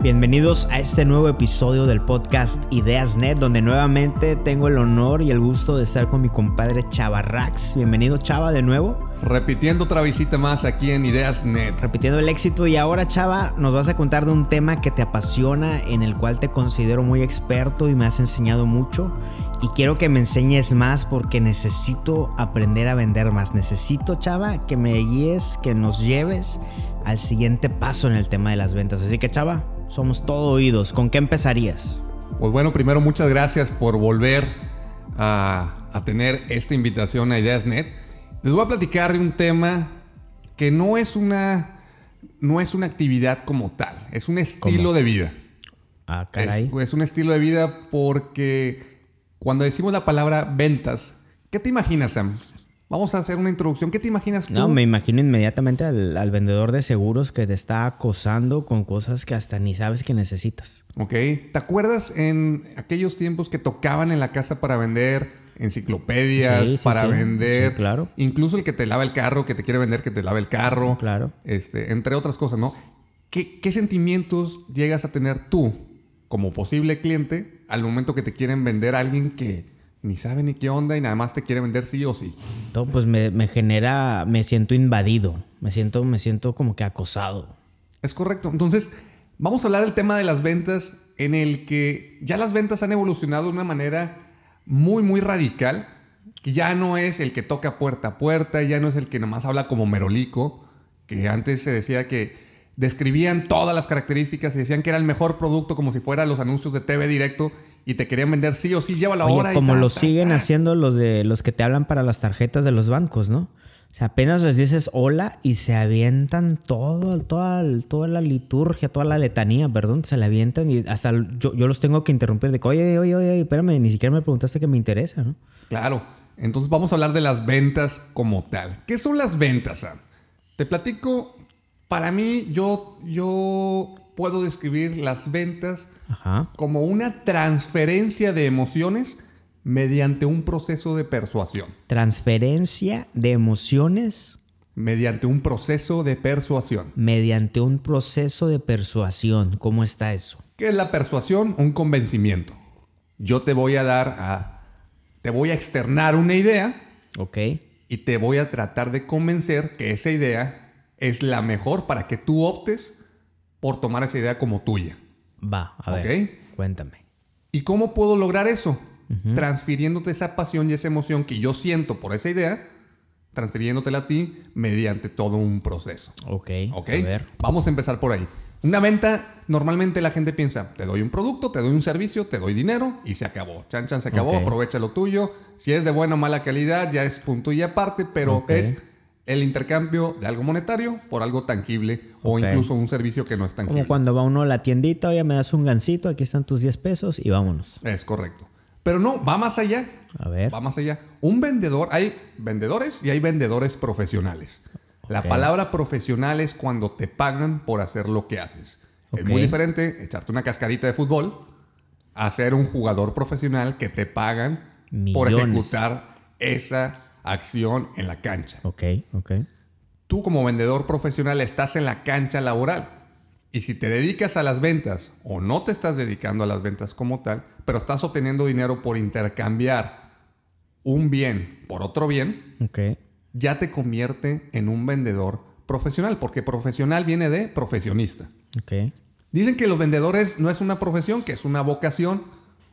Bienvenidos a este nuevo episodio del podcast Ideas Net, donde nuevamente tengo el honor y el gusto de estar con mi compadre Chava Rax. Bienvenido Chava de nuevo. Repitiendo otra visita más aquí en Ideas Net. Repitiendo el éxito y ahora Chava nos vas a contar de un tema que te apasiona, en el cual te considero muy experto y me has enseñado mucho. Y quiero que me enseñes más porque necesito aprender a vender más. Necesito Chava que me guíes, que nos lleves al siguiente paso en el tema de las ventas. Así que Chava, somos todo oídos. ¿Con qué empezarías? Pues bueno, primero muchas gracias por volver a, tener esta invitación a Ideas Net. Les voy a platicar de un tema que no es una, no es una actividad como tal, es un estilo de vida. Ah, caray. Es, es un estilo de vida porque cuando decimos la palabra ventas, ¿qué te imaginas, Sam? Vamos a hacer una introducción. ¿Qué te imaginas tú? No, me imagino inmediatamente al, vendedor de seguros que te está acosando con cosas que hasta ni sabes que necesitas. Ok. ¿Te acuerdas en aquellos tiempos que tocaban en la casa para vender enciclopedias, para vender... claro. Incluso el que te lava el carro, que te quiere vender que te lave el carro. Claro. Este, entre otras cosas, ¿no? ¿Qué, ¿Qué sentimientos llegas a tener tú como posible cliente al momento que te quieren vender a alguien que ni sabe ni qué onda y nada más te quiere vender sí o sí. Todo pues me, genera, me siento invadido, me siento, me siento como que acosado. Es correcto. Entonces, vamos a hablar del tema de las ventas en el que ya las ventas han evolucionado de una manera muy, muy radical, que ya no es el que toca puerta a puerta, ya no es el que nomás habla como merolico, que antes se decía que describían todas las características y decían que era el mejor producto como si fuera los anuncios de TV directo y te querían vender sí o sí, lleva la hora. Como lo siguen haciendo los de los que te hablan para las tarjetas de los bancos, ¿no? O sea, apenas les dices hola y se avientan todo, toda, toda la liturgia, toda la letanía, perdón, se la avientan y hasta yo, los tengo que interrumpir de que, oye, oye, oye, espérame, ni siquiera me preguntaste que me interesa, ¿no? Claro. Entonces vamos a hablar de las ventas como tal. ¿Qué son las ventas, Sam? Te platico, para mí, yo, yo puedo describir las ventas como una transferencia de emociones mediante un proceso de persuasión. Transferencia de emociones. Mediante un proceso de persuasión. Mediante un proceso de persuasión. ¿Cómo está eso? ¿Qué es la persuasión? Un convencimiento. Yo te voy a dar a... Te voy a externar una idea. Ok. Y te voy a tratar de convencer que esa idea es la mejor para que tú optes por tomar esa idea como tuya. Va, a ver. Cuéntame. ¿Y cómo puedo lograr eso? Transfiriéndote esa pasión y esa emoción que yo siento por esa idea, transfiriéndotela a ti mediante todo un proceso. Ok. Ok. A ver. Vamos a empezar por ahí. Una venta, normalmente la gente piensa, te doy un producto, te doy un servicio, te doy dinero y se acabó. Chan, chan, se acabó, aprovecha lo tuyo. Si es de buena o mala calidad, ya es punto y aparte, pero es el intercambio de algo monetario por algo tangible o incluso un servicio que no es tangible. Como cuando va uno a la tiendita, oye, me das un gancito, aquí están tus 10 pesos y vámonos. Es correcto. Pero no, va más allá. A ver. Va más allá. Un vendedor, hay vendedores y hay vendedores profesionales. La palabra profesional es cuando te pagan por hacer lo que haces. Es muy diferente echarte una cascarita de fútbol a ser un jugador profesional que te pagan por ejecutar esa acción en la cancha. Ok, ok. Tú como vendedor profesional estás en la cancha laboral. Y si te dedicas a las ventas o no te estás dedicando a las ventas como tal, pero estás obteniendo dinero por intercambiar un bien por otro bien, okay. ya te convierte en un vendedor profesional, porque profesional viene de profesionista. Okay. Dicen que los vendedores no es una profesión, que es una vocación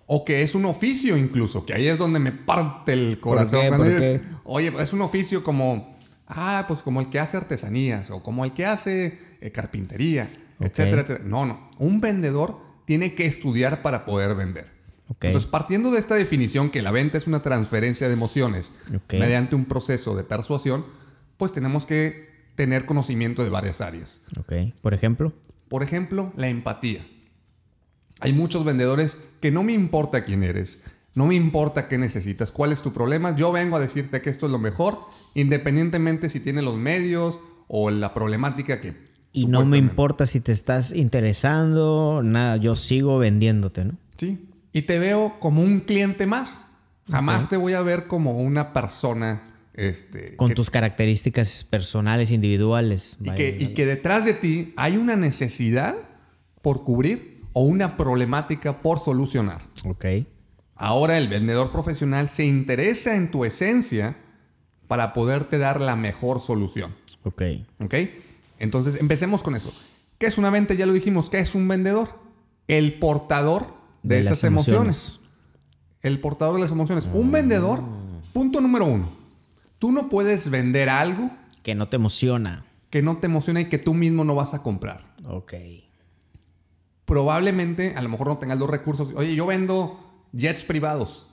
o que es un oficio incluso, que ahí es donde me parte el corazón. Oye, es un oficio como, ah, pues como el que hace artesanías o como el que hace eh, carpintería, etcétera, etcétera. No, no. Un vendedor tiene que estudiar para poder vender. Entonces, partiendo de esta definición que la venta es una transferencia de emociones mediante un proceso de persuasión, pues tenemos que tener conocimiento de varias áreas. Por ejemplo. Por ejemplo, la empatía. Hay muchos vendedores que no me importa quién eres, no me importa qué necesitas, cuál es tu problema. Yo vengo a decirte que esto es lo mejor, independientemente si tiene los medios o la problemática que... Y no me importa si te estás interesando, nada, yo sigo vendiéndote, ¿no? Sí. Y te veo como un cliente más. Jamás te voy a ver como una persona. Este, Con tus características personales, individuales. Y que, y que detrás de ti hay una necesidad por cubrir o una problemática por solucionar. Ok. Ahora el vendedor profesional se interesa en tu esencia para poderte dar la mejor solución. Ok. ¿Ok? Entonces empecemos con eso. ¿Qué es una venta? Ya lo dijimos. ¿Qué es un vendedor? El portador de, esas emociones. El portador de las emociones. Un vendedor, punto número uno. Tú no puedes vender algo que no te emociona. Que no te emociona y que tú mismo no vas a comprar. Ok. Probablemente, a lo mejor no tengas los recursos. Oye, yo vendo jets privados.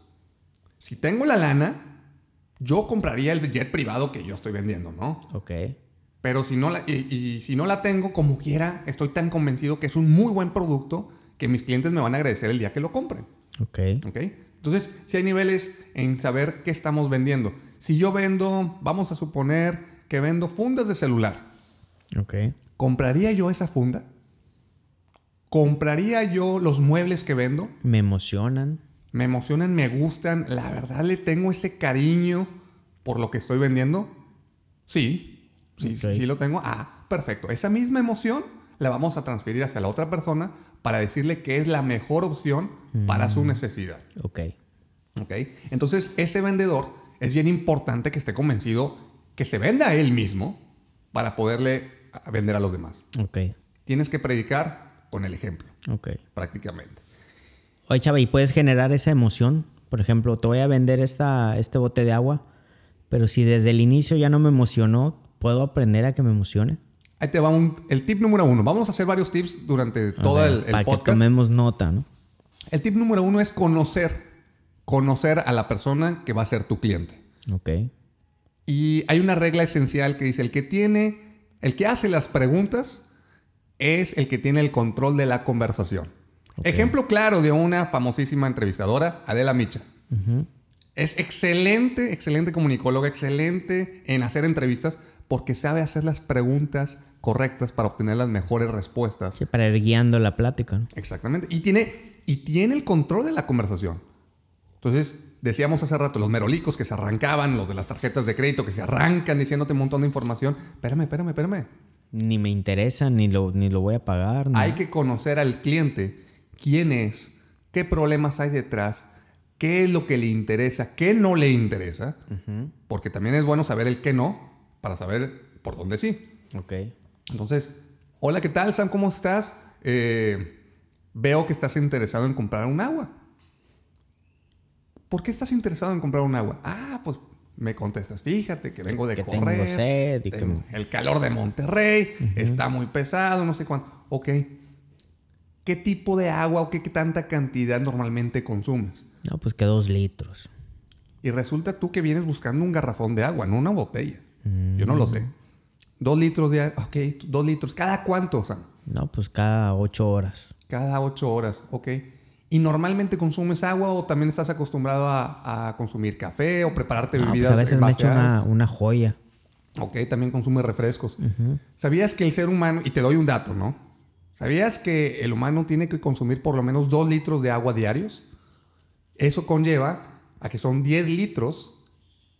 Si tengo la lana, yo compraría el jet privado que yo estoy vendiendo, ¿no? Ok. Pero si no la, y, si no la tengo, como quiera, estoy tan convencido que es un muy buen producto que mis clientes me van a agradecer el día que lo compren. Ok. Ok. Entonces, si hay niveles en saber qué estamos vendiendo. Si yo vendo, vamos a suponer que vendo fundas de celular. Ok. ¿Compraría yo esa funda? ¿Compraría yo los muebles que vendo? Me emocionan me emocionan, me gustan, la verdad le tengo ese cariño por lo que estoy vendiendo. Sí, sí, sí, lo tengo. Ah, perfecto. Esa misma emoción la vamos a transferir hacia la otra persona para decirle que es la mejor opción para su mm. necesidad. Ok. Ok. Entonces, ese vendedor es bien importante que esté convencido que se venda a él mismo para poderle vender a los demás. Ok. Tienes que predicar con el ejemplo. Ok. Prácticamente. Oye, chava, ¿y puedes generar esa emoción? Por ejemplo, te voy a vender esta, este bote de agua, pero si desde el inicio ya no me emocionó, ¿puedo aprender a que me emocione? Ahí te va el tip número uno. Vamos a hacer varios tips durante todo el, para que tomemos nota, ¿no? El tip número uno es conocer. Conocer a la persona que va a ser tu cliente. Ok. Y hay una regla esencial que dice, el que tiene, el que hace las preguntas es el que tiene el control de la conversación. Ejemplo claro de una famosísima entrevistadora, Adela Micha. Es excelente, excelente comunicóloga, excelente en hacer entrevistas porque sabe hacer las preguntas correctas para obtener las mejores respuestas. Sí, para ir guiando la plática. Exactamente. Y tiene, y tiene el control de la conversación. Entonces, decíamos hace rato, los merolicos que se arrancaban, los de las tarjetas de crédito que se arrancan diciéndote un montón de información. Espérame, espérame, espérame. Ni me interesa, ni lo, ni lo voy a pagar. Hay que conocer al cliente quién es, qué problemas hay detrás, qué es lo que le interesa, qué no le interesa, porque también es bueno saber el qué no para saber por dónde sí. Ok. Entonces, hola, ¿qué tal, Sam? ¿Cómo estás? Eh, veo que estás interesado en comprar un agua. ¿Por qué estás interesado en comprar un agua? Ah, pues me contestas, fíjate que vengo de que correr. Tengo El calor de Monterrey está muy pesado, no sé cuánto. Ok, ¿qué tipo de agua o qué, tanta cantidad normalmente consumes? No, pues que dos litros. Y resulta tú que vienes buscando un garrafón de agua, no una botella. Yo no lo sé. Dos litros de agua, ok, dos litros. ¿Cada cuánto, Sam? No, pues cada ocho horas. Cada ocho horas, ok. ¿Y normalmente consumes agua o también estás acostumbrado a, consumir café o prepararte no, pues bebidas? Pues a veces me echo una, joya. Ok, también consume refrescos. ¿Sabías que el ser humano, y te doy un dato, ¿no? ¿Sabías que el humano tiene que consumir por lo menos 2 litros de agua diarios? Eso conlleva a que son 10 litros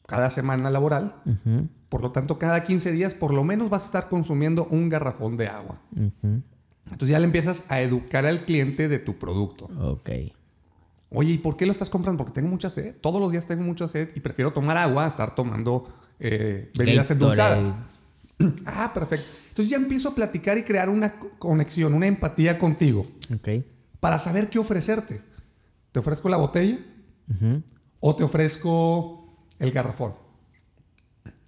cada semana laboral. Por lo tanto, cada 15 días por lo menos vas a estar consumiendo un garrafón de agua. Entonces ya le empiezas a educar al cliente de tu producto. Ok. Oye, ¿y por qué lo estás comprando? Porque tengo mucha sed. Todos los días tengo mucha sed y prefiero tomar agua a estar tomando eh, bebidas endulzadas. Ah, perfecto. Entonces ya empiezo a platicar y crear una conexión, una empatía contigo. Ok. Para saber qué ofrecerte. ¿Te ofrezco la botella? ¿O te ofrezco el garrafón?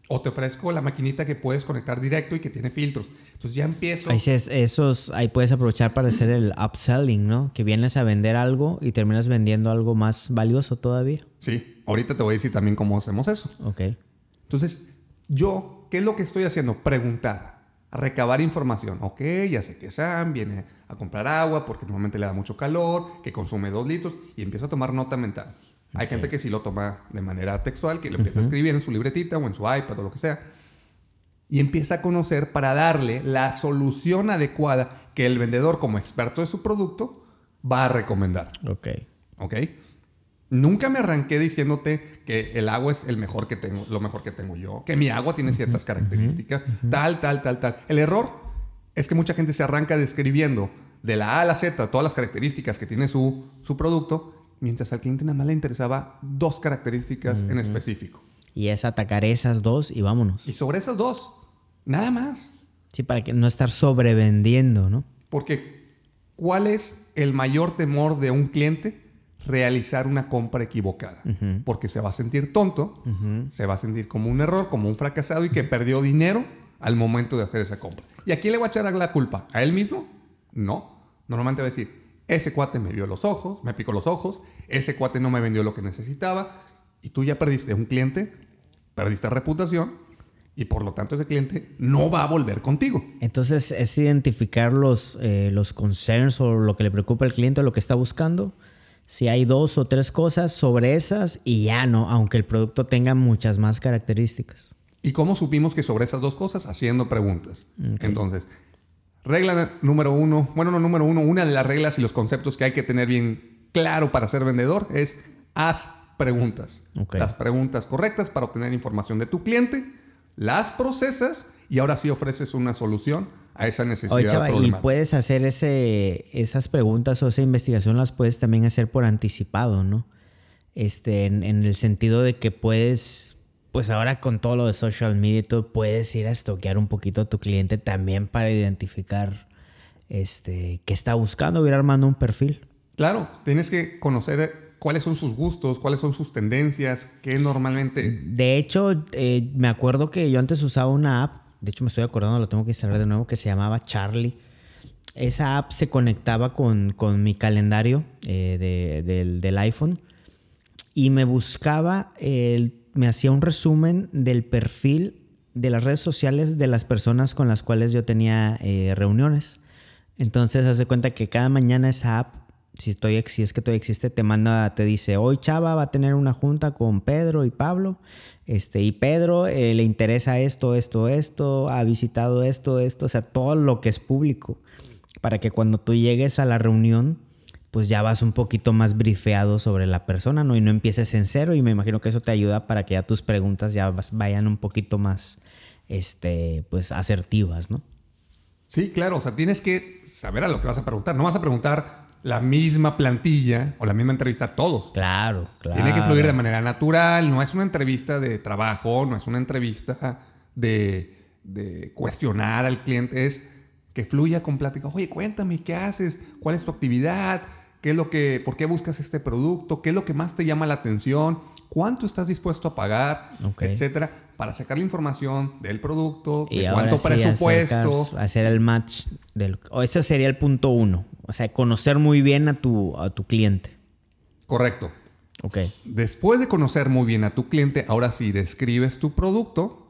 O te ofrezco la maquinita que puedes conectar directo y que tiene filtros. Entonces ya empiezo. Ahí, esos, ahí puedes aprovechar para hacer el upselling, ¿no? Que vienes a vender algo y terminas vendiendo algo más valioso todavía. Sí, ahorita te voy a decir también cómo hacemos eso. Ok. Entonces, yo, ¿qué es lo que estoy haciendo? Preguntar, recabar información. Ok, ya sé que Sam viene a comprar agua porque normalmente le da mucho calor, que consume dos litros y empiezo a tomar nota mental. Hay gente que sí lo toma de manera textual, que lo empieza a escribir en su libretita o en su iPad o lo que sea. Y empieza a conocer para darle la solución adecuada que el vendedor, como experto de su producto, va a recomendar. Ok. ¿Ok? Nunca me arranqué diciéndote que el agua es el mejor que tengo, lo mejor que tengo yo, que mi agua tiene ciertas características, tal, tal, tal, tal. El error es que mucha gente se arranca describiendo de la A a la Z, todas las características que tiene su, su producto, mientras al cliente nada más le interesaba dos características en específico. Y es atacar esas dos y vámonos. Y sobre esas dos, nada más. Sí, para que no estar sobrevendiendo, ¿no? Porque, ¿cuál es el mayor temor de un cliente? Realizar una compra equivocada. Porque se va a sentir tonto, se va a sentir como un error, como un fracasado y que perdió dinero al momento de hacer esa compra. ¿Y a quién le va a echar la culpa? ¿A él mismo? No. Normalmente va a decir, ese cuate me vio los ojos, me picó los ojos, ese cuate no me vendió lo que necesitaba y tú ya perdiste un cliente, perdiste reputación y por lo tanto ese cliente no va a volver contigo. Entonces es identificar los, eh, los concerns o lo que le preocupa al cliente o lo que está buscando. Si hay dos o tres cosas sobre esas y ya no, aunque el producto tenga muchas más características. ¿Y cómo supimos que sobre esas dos cosas? Haciendo preguntas. Entonces, regla número uno, bueno, no número uno, una de las reglas y los conceptos que hay que tener bien claro para ser vendedor es haz preguntas. Las preguntas correctas para obtener información de tu cliente, las procesas y ahora sí ofreces una solución a esa necesidad. y puedes hacer ese, esas preguntas o esa investigación las puedes también hacer por anticipado, ¿no? Este, en, en el sentido de que puedes pues ahora con todo lo de social media tú puedes ir a estoquear un poquito a tu cliente también para identificar este, qué está buscando, ir armando un perfil. Claro, tienes que conocer cuáles son sus gustos, cuáles son sus tendencias, qué normalmente... De hecho, eh, me acuerdo que yo antes usaba una app, de hecho me estoy acordando, lo tengo que instalar de nuevo, que se llamaba Charlie. Esa app se conectaba con, mi calendario eh, del, del iPhone y me buscaba el me hacía un resumen del perfil de las redes sociales de las personas con las cuales yo tenía eh, reuniones. Entonces, hace cuenta que cada mañana esa app, si, estoy, si es que todavía existe, te manda, te dice, hoy Chava va a tener una junta con Pedro y Pablo. Este, y Pedro eh, le interesa esto, esto, esto, ha visitado esto, esto, o sea, todo lo que es público. Para que cuando tú llegues a la reunión, pues ya vas un poquito más brifeado sobre la persona, ¿no? Y no empieces en cero y me imagino que eso te ayuda para que ya tus preguntas ya vayan un poquito más, este, pues asertivas, ¿no? Sí, claro, o sea, tienes que saber a lo que vas a preguntar. No vas a preguntar la misma plantilla o la misma entrevista a todos. Claro, claro. Tiene que fluir de manera natural, no es una entrevista de trabajo, no es una entrevista de, de cuestionar al cliente, es que fluya con plática. Oye, cuéntame, ¿qué haces? ¿Cuál es tu actividad? Qué es lo que, por qué buscas este producto, qué es lo que más te llama la atención, cuánto estás dispuesto a pagar, etcétera, para sacar la información del producto, de cuánto presupuesto. hacer el match del. O ese sería el punto uno. O sea, conocer muy bien a tu, a tu cliente. Correcto. Ok. Después de conocer muy bien a tu cliente, ahora sí describes tu producto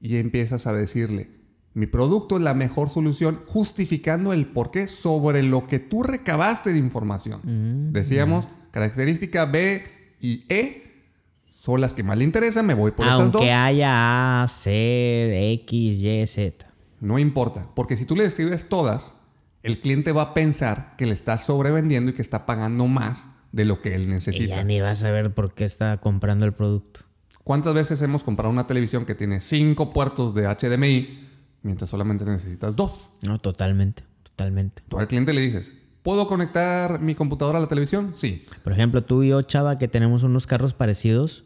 y empiezas a decirle mi producto es la mejor solución, justificando el porqué sobre lo que tú recabaste de información. Mm, Decíamos, característica B y E son las que más le interesan, me voy por esas dos. Aunque haya A, C, X, Y, Z. No importa, porque si tú le describes todas, el cliente va a pensar que le estás sobrevendiendo y que está pagando más de lo que él necesita. Y ya ni va a saber por qué está comprando el producto. ¿Cuántas veces hemos comprado una televisión que tiene cinco puertos de HDMI? Mientras solamente necesitas dos. No, totalmente, totalmente. Tú al cliente le dices, ¿puedo conectar mi computadora a la televisión? Sí. Por ejemplo, tú y yo, Chava, que tenemos unos carros parecidos.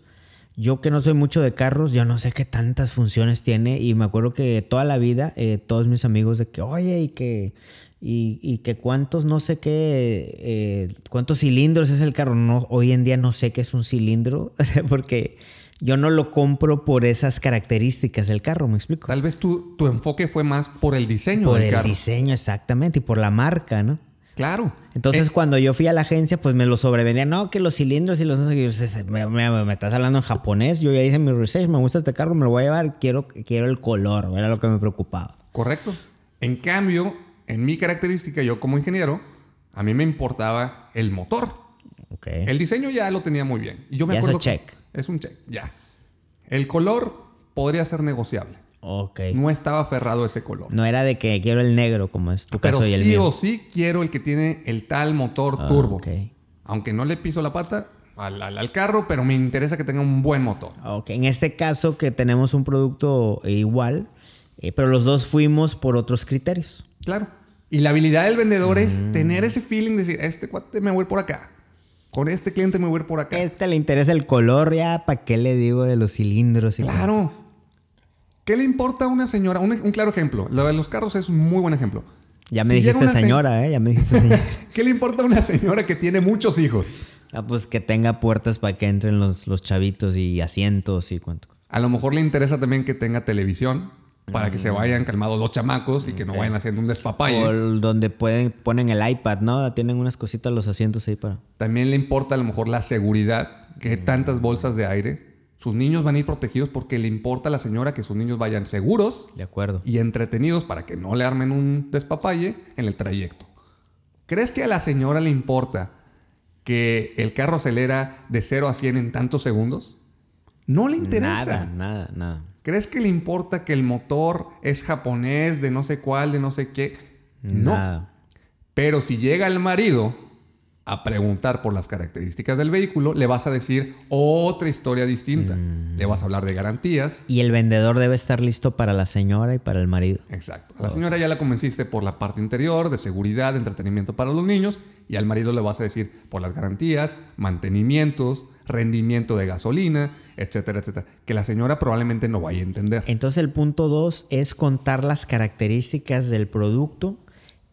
Yo que no soy mucho de carros, yo no sé qué tantas funciones tiene y me acuerdo que toda la vida eh, todos mis amigos de que, oye, y que, y, que cuántos, no sé qué, eh, cuántos cilindros es el carro. No, hoy en día no sé qué es un cilindro, porque yo no lo compro por esas características del carro, ¿me explico? Tal vez tu, tu enfoque fue más por el diseño por el diseño, exactamente, y por la marca, ¿no? Claro. Entonces, cuando yo fui a la agencia, pues me lo sobrevendían. No, que los cilindros y los... Me, me, estás hablando en japonés. Yo ya hice mi research. Me gusta este carro, me lo voy a llevar. Quiero, quiero el color. Era lo que me preocupaba. Correcto. En cambio, en mi característica, yo como ingeniero, a mí me importaba el motor. Okay. El diseño ya lo tenía muy bien. Y yo me ya acuerdo... check. Es un check, ya. El color podría ser negociable. Ok. No estaba aferrado a ese color. No era de que quiero el negro, como es tu Pero caso y el sí o sí quiero el que tiene el tal motor Ah, turbo. ok. Aunque no le piso la pata al, al- al carro, pero me interesa que tenga un buen motor. Ok, en este caso que tenemos un producto igual, eh, pero los dos fuimos por otros criterios. Claro. Y la habilidad del vendedor es mm. tener ese feeling de decir, este cuate me voy por acá. Con este cliente me voy por acá. Este le interesa el color, ya, ¿para qué le digo de los cilindros? Y claro. ¿Qué le importa a una señora? Un, claro ejemplo. Lo de los carros es un muy buen ejemplo. Ya me dijiste señora, ¿eh? Ya me dijiste señora. ¿Qué le importa a una señora que tiene muchos hijos? Ah, pues que tenga puertas para que entren los, los chavitos y asientos y cuánto. A lo mejor le interesa también que tenga televisión para que se mm. vayan calmados los chamacos y que no vayan haciendo un despapalle. O donde pueden, ponen el iPad, ¿no? Tienen unas cositas los asientos ahí para... También le importa a lo mejor la seguridad, que mm. tantas bolsas de aire. Sus niños van a ir protegidos porque le importa a la señora que sus niños vayan seguros. De acuerdo. Y entretenidos para que no le armen un despapalle en el trayecto. ¿Crees que a la señora le importa que el carro acelera de 0 a 100 en tantos segundos? No le interesa. Nada, nada, nada. ¿Crees que le importa que el motor es japonés, de no sé cuál, de no sé qué? No. Pero si llega el marido a preguntar por las características del vehículo, le vas a decir otra historia distinta. Mm. Le vas a hablar de garantías. Y el vendedor debe estar listo para la señora y para el marido. Exacto. A la señora ya la convenciste por la parte interior, de seguridad, de entretenimiento para los niños, y al marido le vas a decir por las garantías, mantenimientos, rendimiento de gasolina, etcétera, etcétera, que la señora probablemente no vaya a entender. Entonces el punto dos es contar las características del producto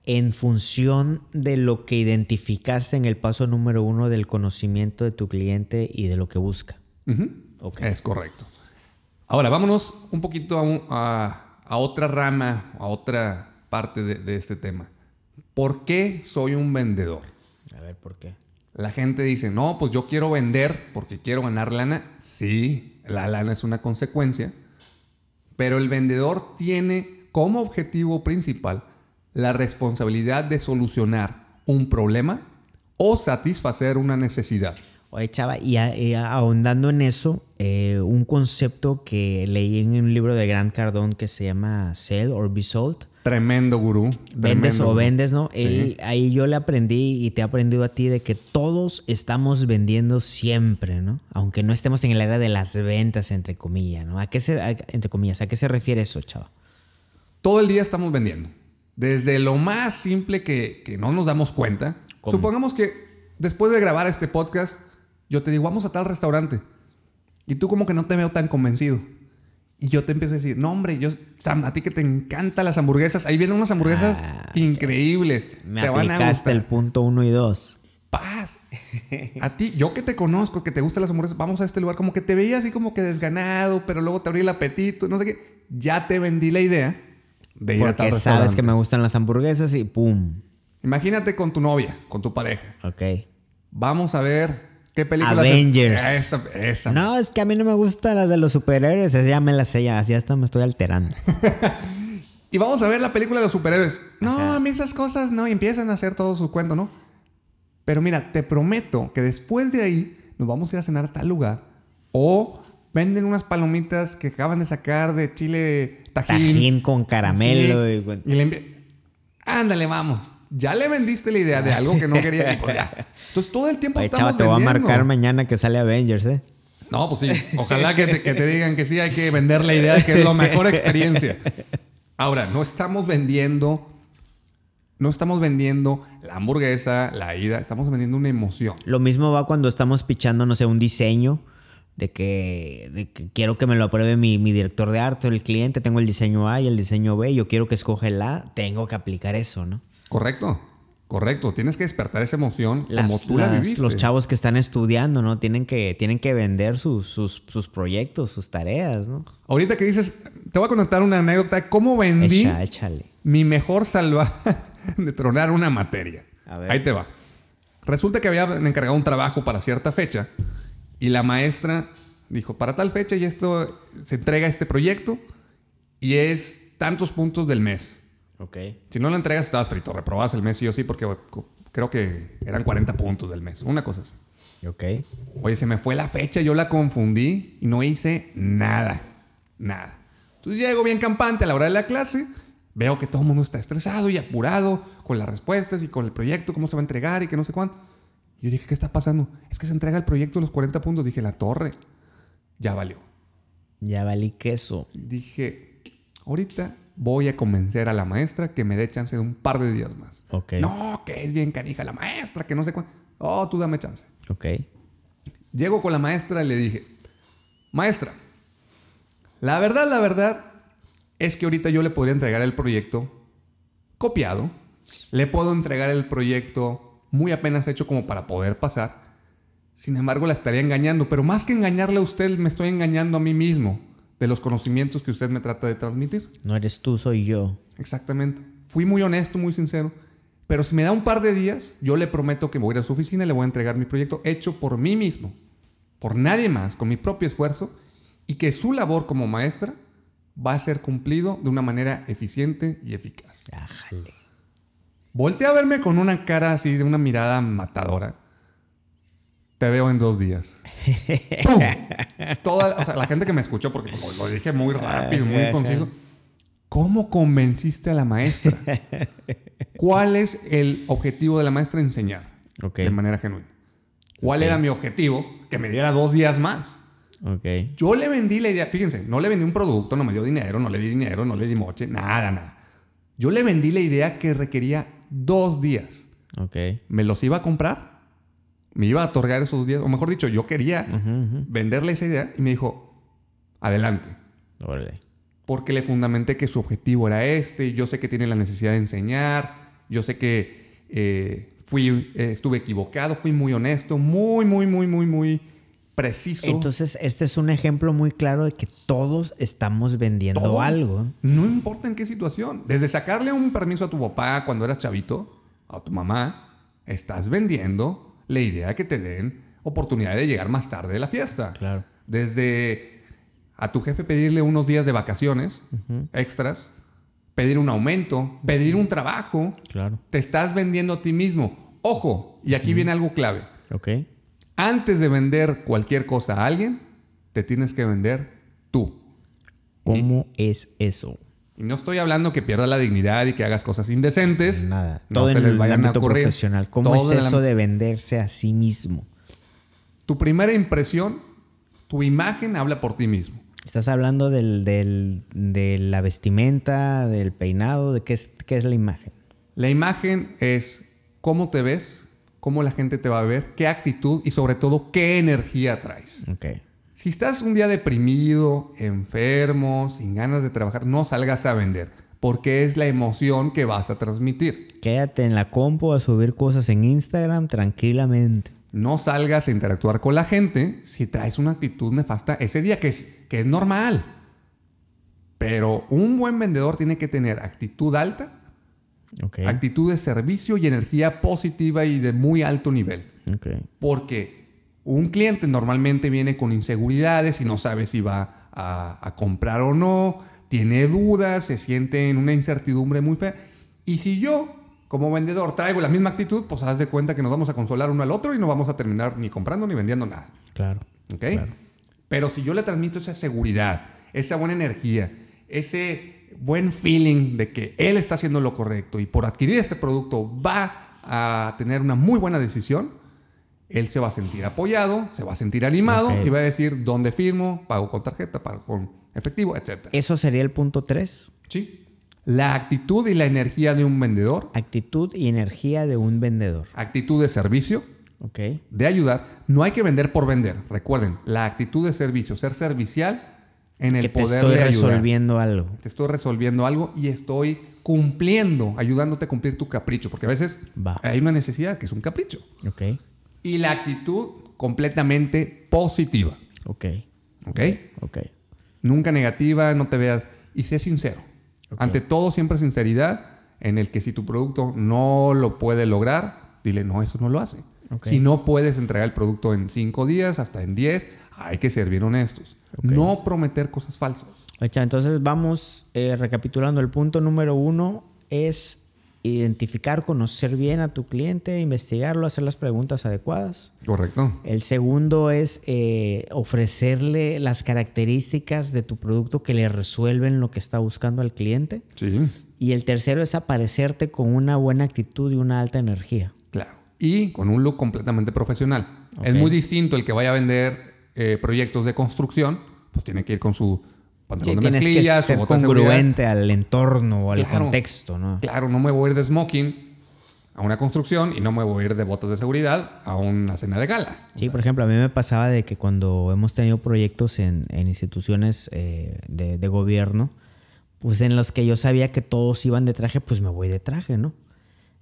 en función de lo que identificaste en el paso número uno del conocimiento de tu cliente y de lo que busca. Es correcto. Ahora, vámonos un poquito a, otra rama, a otra parte de este tema. ¿Por qué soy un vendedor? A ver, ¿por qué? La gente dice, no, pues yo quiero vender porque quiero ganar lana. Sí, la lana es una consecuencia, pero el vendedor tiene como objetivo principal la responsabilidad de solucionar un problema o satisfacer una necesidad. Oye, chava, y, ahondando en eso, eh, un concepto que leí en un libro de Grant Cardone que se llama Sell or Be Sold, Tremendo gurú. Vendes o vendes, ¿no? ahí yo le aprendí y te he aprendido a ti de que todos estamos vendiendo siempre, ¿no? Aunque no estemos en el área de las ventas, entre comillas, ¿no? ¿A qué se, entre comillas, ¿a qué se refiere eso, chava? Todo el día estamos vendiendo. Desde lo más simple que, no nos damos cuenta. Supongamos que después de grabar este podcast, yo te digo, vamos a tal restaurante. Y tú como que no te veo tan convencido. Y yo te empiezo a decir, no, hombre, yo, Sam, a ti que te encantan las hamburguesas. Ahí vienen unas hamburguesas ah, increíbles. Me te van a gustar. el punto uno y dos. Paz. A ti, yo que te conozco, que te gustan las hamburguesas, vamos a este lugar. Como que te veía así como que desganado, pero luego te abrí el apetito, no sé qué. Ya te vendí la idea de ir a tal sabes que me gustan las hamburguesas y pum. Imagínate con tu novia, con tu pareja. Ok. Vamos a ver ¿Qué película Avengers. Esa, No, es que a mí no me gustan las de los superhéroes. Esa ya me las sé, ya hasta me estoy alterando. y vamos a ver la película de los superhéroes. No, a mí esas cosas no. Y empiezan a hacer todo su cuento, ¿no? Pero mira, te prometo que después de ahí nos vamos a ir a cenar a tal lugar. O venden unas palomitas que acaban de sacar de chile tajín. Tajín con caramelo. Y, y le Ándale, vamos ya le vendiste la idea de algo que no quería. Pues Entonces todo el tiempo Oye, estamos te voy a marcar mañana que sale Avengers, ¿eh? No, pues sí. Ojalá que te, digan que sí, hay que vender la idea de que es la mejor experiencia. Ahora, no estamos vendiendo... No estamos vendiendo la hamburguesa, la ida, estamos vendiendo una emoción. Lo mismo va cuando estamos pichando, no sé, un diseño de que, quiero que me lo apruebe mi, mi, director de arte o el cliente, tengo el diseño A y el diseño B, yo quiero que escoge el A, tengo que aplicar eso, ¿no? Correcto. Correcto, tienes que despertar esa emoción como tú la viviste. Los chavos que están estudiando, ¿no? Tienen que, tienen que vender sus, sus, proyectos, sus tareas, ¿no? Ahorita que dices, te voy a contar una anécdota de cómo vendí mi mejor salva de tronar una materia. Ahí te va. Resulta que había encargado un trabajo para cierta fecha y la maestra dijo, para tal fecha y esto se entrega este proyecto y es tantos puntos del mes. Si no lo entregas, estabas frito. Reprobabas el mes sí o sí porque creo que eran 40 puntos del mes. Una cosa así. Ok. Oye, se me fue la fecha, yo la confundí y no hice nada. Nada. Entonces llego bien campante a la hora de la clase. Veo que todo el mundo está estresado y apurado con las respuestas y con el proyecto, cómo se va a entregar y que no sé cuánto. Yo dije, ¿qué está pasando? Es que se entrega el proyecto de los 40 puntos. Dije, la torre. Ya valió. Ya valí queso. Dije, ahorita voy a convencer a la maestra que me dé chance de un par de días más. Ok. No, que es bien canija la maestra, que no sé cuánto. Oh, tú dame chance. Ok. Llego con la maestra y le dije, maestra, la verdad, la verdad es que ahorita yo le podría entregar el proyecto copiado, le puedo entregar el proyecto muy apenas hecho como para poder pasar, sin embargo la estaría engañando, pero más que engañarle a usted, me estoy engañando a mí mismo de los conocimientos que usted me trata de transmitir. No eres tú, soy yo. Exactamente. Fui muy honesto, muy sincero. Pero si me da un par de días, yo le prometo que voy a ir a su oficina y le voy a entregar mi proyecto hecho por mí mismo, por nadie más, con mi propio esfuerzo, y que su labor como maestra va a ser cumplido de una manera eficiente y eficaz. Ájale. Voltea a verme con una cara así, de una mirada matadora. Te veo en dos días. ¡Pum! Toda, o sea, la gente que me escuchó, porque como lo dije muy rápido, muy conciso. ¿Cómo convenciste a la maestra? ¿Cuál es el objetivo de la maestra? Enseñar. De manera genuina. ¿Cuál era mi objetivo? Que me diera dos días más. Ok. Yo le vendí la idea, fíjense, no le vendí un producto, no me dio dinero, no le di dinero, no le di moche, nada, nada. Yo le vendí la idea que requería dos días. ¿Me los iba a comprar? ¿Me iba a otorgar esos días? O mejor dicho, yo quería venderle esa idea y me dijo, adelante. Órale. Porque le fundamenté que su objetivo era este, yo sé que tiene la necesidad de enseñar, yo sé que eh, fui, eh, estuve equivocado, fui muy honesto, muy, muy, muy, muy, muy preciso. Entonces, este es un ejemplo muy claro de que todos estamos vendiendo Todos. algo. No importa en qué situación. Desde sacarle un permiso a tu papá cuando eras chavito, a tu mamá, estás vendiendo la idea que te den oportunidad de llegar más tarde de la fiesta. Claro. Desde a tu jefe pedirle unos días de vacaciones extras, pedir un aumento, pedir un trabajo, Claro. te estás vendiendo a ti mismo. Ojo, y aquí viene algo clave. Ok. Antes de vender cualquier cosa a alguien, te tienes que vender tú. ¿Cómo es eso? Y no estoy hablando que pierdas la dignidad y que hagas cosas indecentes. Nada. No Todo se en les el a ámbito ocurrir. profesional. ¿Cómo Todo es eso de venderse a sí mismo? Tu primera impresión, tu imagen habla por ti mismo. Estás hablando del, del- de la vestimenta, del peinado, de qué es, qué es la imagen. La imagen es cómo te ves, cómo la gente te va a ver, qué actitud y sobre todo qué energía traes. Ok. Si estás un día deprimido, enfermo, sin ganas de trabajar, no salgas a vender, porque es la emoción que vas a transmitir. Quédate en la compu a subir cosas en Instagram tranquilamente. No salgas a interactuar con la gente si traes una actitud nefasta ese día, que es, que es normal. Pero un buen vendedor tiene que tener actitud alta, Ok. actitud de servicio y energía positiva y de muy alto nivel. Ok. Porque un cliente normalmente viene con inseguridades y no sabe si va a, a comprar o no, tiene dudas, se siente en una incertidumbre muy fea. Y si yo, como vendedor, traigo la misma actitud, pues haz de cuenta que nos vamos a consolar uno al otro y no vamos a terminar ni comprando ni vendiendo nada. Claro. ¿Ok? Claro. Pero si yo le transmito esa seguridad, esa buena energía, ese buen feeling de que él está haciendo lo correcto y por adquirir este producto va a tener una muy buena decisión, él se va a sentir apoyado, se va a sentir animado y va a decir dónde firmo, pago con tarjeta, pago con efectivo, etc. Eso sería el punto 3. Sí. La actitud y la energía de un vendedor, Actitud y energía de un vendedor. actitud de servicio, Ok. de ayudar, no hay que vender por vender. Recuerden, la actitud de servicio, ser servicial en el que te poder estoy de ayudar. resolviendo algo. Te estoy resolviendo algo y estoy cumpliendo, ayudándote a cumplir tu capricho, porque a veces Va. hay una necesidad que es un capricho. Ok. Y la actitud completamente positiva, Ok. ¿ok? Ok. Nunca negativa, no te veas y sé sincero. Ante todo, siempre sinceridad en el que si tu producto no lo puede lograr, dile, no, eso no lo hace. Si no puedes entregar el producto en cinco días, hasta en 10, hay que ser bien honestos. No prometer cosas falsas. Echa, entonces vamos eh, recapitulando. El punto número uno es identificar, conocer bien a tu cliente, investigarlo, hacer las preguntas adecuadas. Correcto. El segundo es eh, ofrecerle las características de tu producto que le resuelven lo que está buscando al cliente. Sí. Y el tercero es aparecerte con una buena actitud y una alta energía. Claro. Y con un look completamente profesional. Es muy distinto el que vaya a vender eh, proyectos de construcción, pues tiene que ir con su pantalón de mezclillas que ser congruente al entorno o al contexto, ¿no? Claro, no me voy a ir de smoking a una construcción y no me voy a ir de botas de seguridad a una cena de gala. Sí, por ejemplo, a mí me pasaba de que cuando hemos tenido proyectos en, instituciones eh, de, de, gobierno, pues en los que yo sabía que todos iban de traje, pues me voy de traje, ¿no?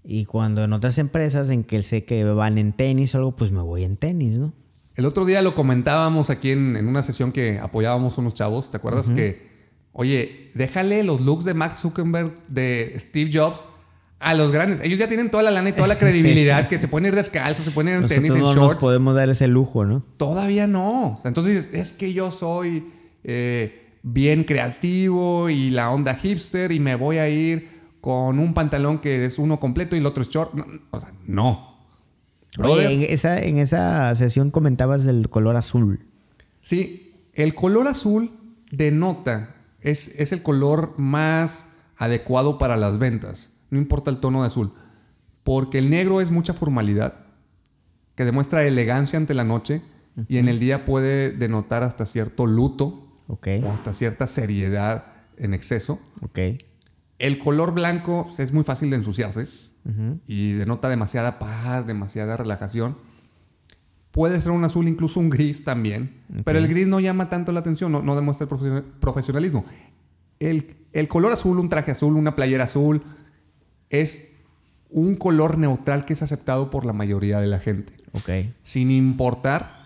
Y cuando en otras empresas en que sé que van en tenis o algo, pues me voy en tenis, ¿no? El otro día lo comentábamos aquí en, una sesión que apoyábamos unos chavos, ¿te acuerdas? Que, oye, déjale los looks de Max Zuckerberg, de Steve Jobs, a los grandes. Ellos ya tienen toda la lana y toda la credibilidad, que se pueden ir descalzos, se pueden ir en tenis, en no nos podemos dar ese lujo, ¿no? Todavía no. Entonces, es que yo soy eh, bien creativo y la onda hipster y me voy a ir con un pantalón que es uno completo y el otro es short. o sea, no. Oye, en esa, en esa sesión comentabas del color azul. Sí, el color azul denota, es, es el color más adecuado para las ventas. No importa el tono de azul. Porque el negro es mucha formalidad, que demuestra elegancia ante la noche y en el día puede denotar hasta cierto luto o hasta cierta seriedad en exceso. Okay. El color blanco es muy fácil de ensuciarse y denota demasiada paz, demasiada relajación. Puede ser un azul, incluso un gris también, pero el gris no llama tanto la atención, no, demuestra el profesionalismo. El, el, color azul, un traje azul, una playera azul, es un color neutral que es aceptado por la mayoría de la gente. Ok. Sin importar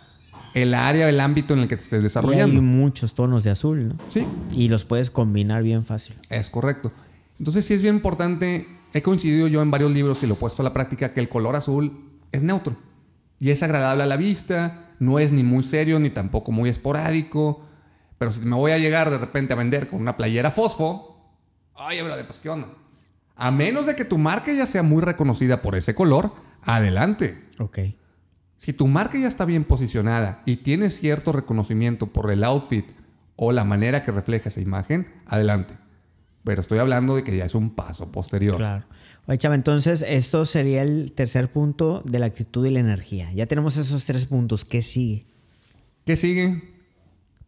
el área, el ámbito en el que te estés desarrollando. hay muchos tonos de azul, ¿no? Sí. Y los puedes combinar bien fácil. Es correcto. Entonces sí es bien importante, he coincidido yo en varios libros y lo he puesto a la práctica, que el color azul es neutro y es agradable a la vista, no es ni muy serio ni tampoco muy esporádico, pero si me voy a llegar de repente a vender con una playera fosfo, oye, brother, pues qué onda. A menos de que tu marca ya sea muy reconocida por ese color, adelante. Ok. Si tu marca ya está bien posicionada y tiene cierto reconocimiento por el outfit o la manera que refleja esa imagen, adelante. Pero estoy hablando de que ya es un paso posterior. Claro. Oye, Chava, entonces esto sería el tercer punto de la actitud y la energía. Ya tenemos esos tres puntos. ¿Qué sigue? ¿Qué sigue?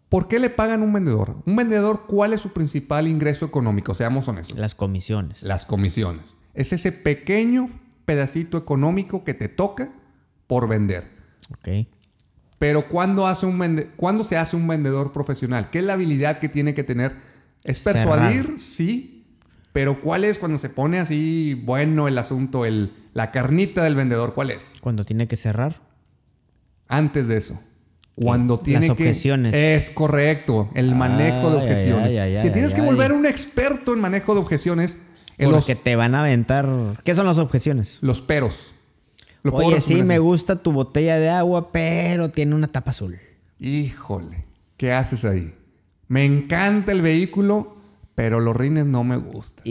¿Por qué le pagan un vendedor? Un vendedor, ¿cuál es su principal ingreso económico? Seamos honestos. Las comisiones. Las comisiones. Es ese pequeño pedacito económico que te toca por vender. Ok. Pero ¿cuándo, hace un ¿cuándo se hace un vendedor profesional? ¿Qué es la habilidad que tiene que tener? Es persuadir, sí, pero ¿cuál es cuando se pone así bueno el asunto, el, la carnita del vendedor? ¿Cuál es? Cuando tiene que cerrar. Antes de eso. Cuando tiene Las objeciones. Es correcto, el manejo de objeciones. que tienes que volver un experto en manejo de objeciones. En Porque los, te van a aventar. ¿Qué son las objeciones? Los peros. Oye, sí, me gusta tu botella de agua, pero tiene una tapa azul. Híjole, ¿qué haces ahí? Me encanta el vehículo, pero los rines no me gustan.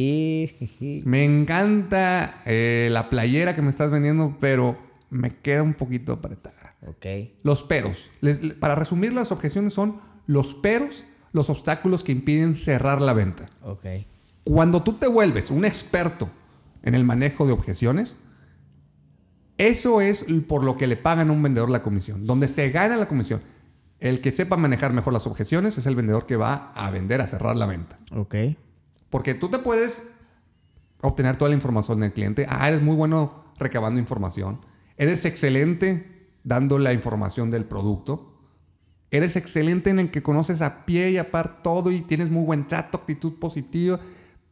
me encanta eh, la playera que me estás vendiendo, pero me queda un poquito apretada. Ok. Los peros. para resumir, las objeciones son los peros, los obstáculos que impiden cerrar la venta. Ok. Cuando tú te vuelves un experto en el manejo de objeciones, eso es por lo que le pagan a un vendedor la comisión, donde se gana la comisión. El que sepa manejar mejor las objeciones es el vendedor que va a vender, a cerrar la venta. Ok. Porque tú te puedes obtener toda la información del cliente. Ah, eres muy bueno recabando información. Eres excelente dando la información del producto. Eres excelente en el que conoces a pie y a par todo y tienes muy buen trato, actitud positiva,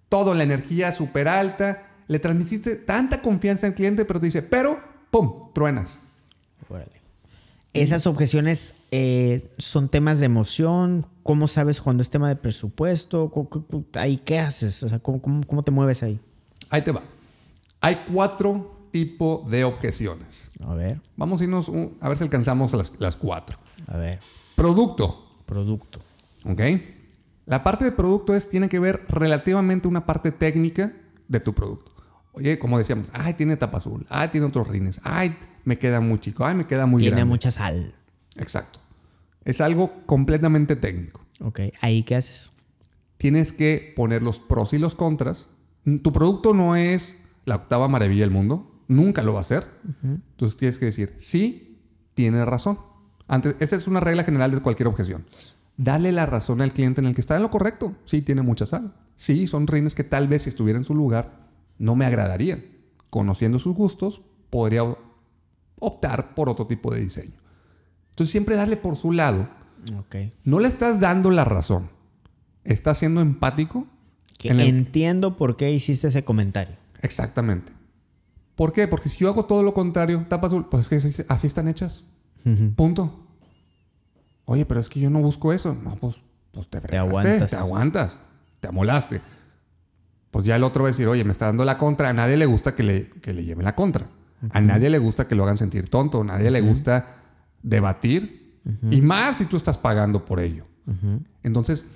todo, la energía súper alta. Le transmitiste tanta confianza al cliente, pero te dice, pero, ¡pum!, truenas. Órale. Esas objeciones eh, son temas de emoción. ¿Cómo sabes cuando es tema de presupuesto? ¿Ahí qué haces? O sea, ¿cómo, te mueves ahí? Ahí te va. Hay cuatro tipos de objeciones. A ver. Vamos a irnos a ver si alcanzamos las, las cuatro. A ver. Producto. Producto. ¿Ok? La parte de producto es, tiene que ver relativamente una parte técnica de tu producto. Oye, como decíamos, ay, tiene tapa azul, ay, tiene otros rines, ay, me queda muy chico, ay, me queda muy grande. Tiene mucha sal. Exacto. Es algo completamente técnico. Ok, ¿ahí qué haces? Tienes que poner los pros y los contras. Tu producto no es la octava maravilla del mundo, nunca lo va a ser. Entonces tienes que decir, sí, tiene razón. Antes, esa es una regla general de cualquier objeción. Dale la razón al cliente en el que está en lo correcto. Sí, tiene mucha sal. Sí, son rines que tal vez si estuviera en su lugar no me agradarían. Conociendo sus gustos, podría optar por otro tipo de diseño. Entonces siempre darle por su lado. No le estás dando la razón. Estás siendo empático. Entiendo por qué hiciste ese comentario. Exactamente. ¿Por qué? Porque si yo hago todo lo contrario, tapas, pues es que así están hechas. Punto. Oye, pero es que yo no busco eso. No, pues, pues te fregaste, te aguantas. Te aguantas. Te amolaste. Pues ya el otro va a decir, oye, me está dando la contra. A nadie le gusta que le, que le lleven la contra. A nadie le gusta que lo hagan sentir tonto. A nadie le gusta debatir. Y más si tú estás pagando por ello. Entonces,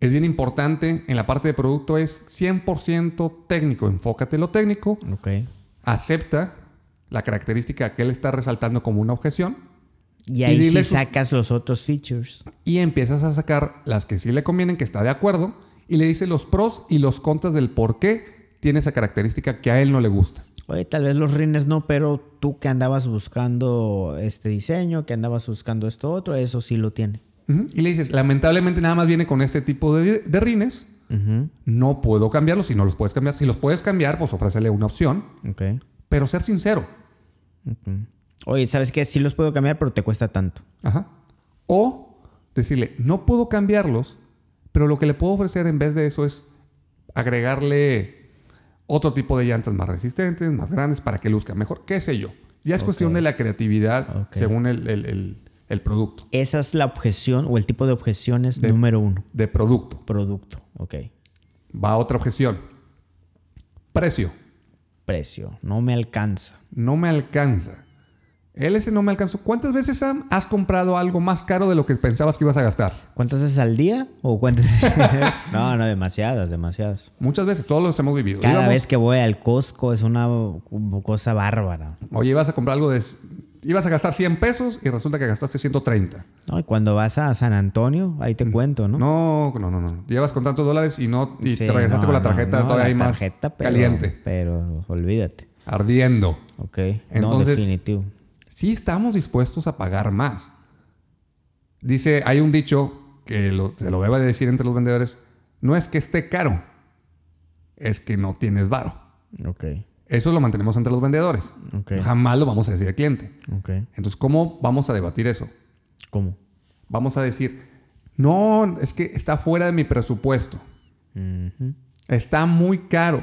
es bien importante en la parte de producto es 100% técnico. Enfócate en lo técnico. Acepta la característica que él está resaltando como una objeción. Y ahí sí sacas los otros features. Y empiezas a sacar las que sí le convienen, que está de acuerdo. Y le dice los pros y los contras del por qué tiene esa característica que a él no le gusta. Oye, tal vez los rines no, pero tú que andabas buscando este diseño, que andabas buscando esto otro, eso sí lo tiene. Y le dices, lamentablemente nada más viene con este tipo de, rines. No puedo cambiarlos si no los puedes cambiar. Si los puedes cambiar, pues ofrécele una opción. Pero ser sincero. Oye, ¿sabes qué? Sí los puedo cambiar, pero te cuesta tanto. Ajá. O decirle, no puedo cambiarlos, pero lo que le puedo ofrecer en vez de eso es agregarle otro tipo de llantas más resistentes, más grandes, para que luzca mejor. ¿Qué sé yo? Ya es cuestión de la creatividad según el, el producto. Esa es la objeción o el tipo de objeciones número uno. De producto. Producto, ok. Va otra objeción. Precio. Precio. No me alcanza. No me alcanza. Él ese no me alcanzó. ¿Cuántas veces has comprado algo más caro de lo que pensabas que ibas a gastar? ¿Cuántas veces al día? ¿O cuántas veces? no, no, demasiadas, demasiadas. Muchas veces, todos los hemos vivido. Cada vez que voy al Costco es una cosa bárbara. Oye, ibas a comprar algo de ibas a gastar 100 pesos y resulta que gastaste 130. No, y cuando vas a San Antonio, ahí te mm. cuento, ¿no? No, no, no, no. Llevas con tantos dólares y no y te regresaste con la tarjeta todavía hay más caliente. Pero olvídate. Ardiendo. Ok. Entonces, no, definitivo. Sí estamos dispuestos a pagar más. Dice, hay un dicho que se lo debe de decir entre los vendedores, no es que esté caro, es que no tienes varo. Ok. Eso lo mantenemos entre los vendedores. Jamás lo vamos a decir al cliente. Okay. Entonces, ¿cómo vamos a debatir eso? ¿Cómo? Vamos a decir, no, es que está fuera de mi presupuesto. Está muy caro.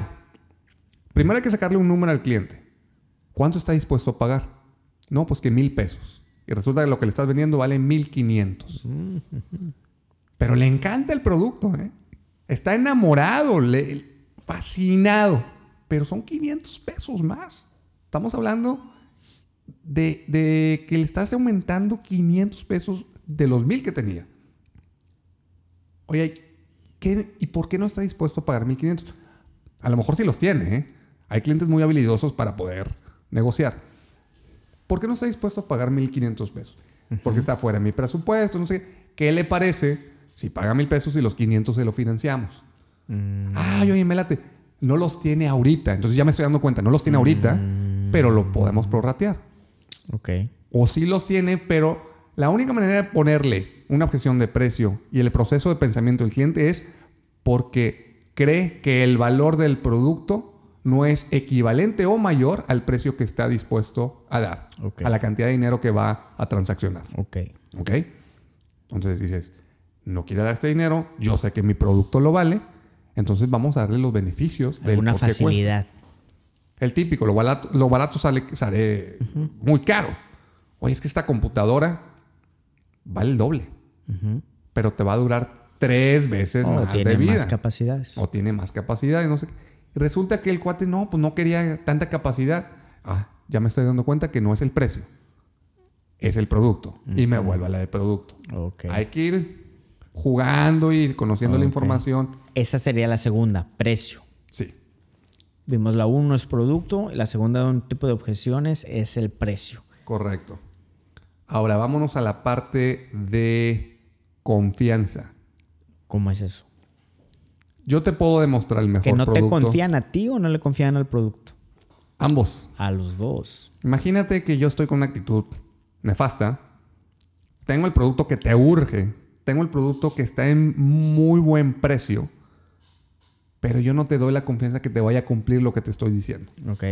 Primero hay que sacarle un número al cliente. ¿Cuánto está dispuesto a pagar? No, pues que mil pesos. Y resulta que lo que le estás vendiendo vale mil quinientos. Pero le encanta el producto, ¿eh? Está enamorado, fascinado pero son 500 pesos más. Estamos hablando de, que le estás aumentando 500 pesos de los mil que tenía. Oye, ¿y por qué no está dispuesto a pagar 1500? A lo mejor sí los tiene, ¿eh? Hay clientes muy habilidosos para poder negociar. ¿Por qué no está dispuesto a pagar 1500 pesos? Porque está fuera de mi presupuesto, no sé. ¿Qué le parece si paga mil pesos y los 500 se lo financiamos? Mm. Ay, oye, me late no los tiene ahorita. Entonces ya me estoy dando cuenta, no los tiene ahorita, mm. pero lo podemos prorratear. Ok. O sí los tiene, pero la única manera de ponerle una objeción de precio y el proceso de pensamiento del cliente es porque cree que el valor del producto no es equivalente o mayor al precio que está dispuesto a dar, a la cantidad de dinero que va a transaccionar. Ok. Ok. Entonces dices, no quiere dar este dinero, yo sé que mi producto lo vale, entonces vamos a darle los beneficios de una facilidad. El típico, lo barato, lo barato sale, sale muy caro. Oye, es que esta computadora vale el doble. Pero te va a durar tres veces más de vida. O tiene más capacidades. O tiene más capacidades, no sé. Resulta que el cuate no, pues no quería tanta capacidad. Ah, ya me estoy dando cuenta que no es el precio. Es el producto. Y me vuelvo a la de producto. Hay que ir jugando y conociendo la información esa sería la segunda, precio. Sí. Vimos la uno es producto, la segunda un tipo de objeciones es el precio. Correcto. Ahora vámonos a la parte de confianza. ¿Cómo es eso? Yo te puedo demostrar el mejor producto. ¿Que no te confían a ti o no le confían al producto? Ambos. A los dos. Imagínate que yo estoy con una actitud nefasta. Tengo el producto que te urge tengo el producto que está en muy buen precio, pero yo no te doy la confianza que te vaya a cumplir lo que te estoy diciendo. Ok.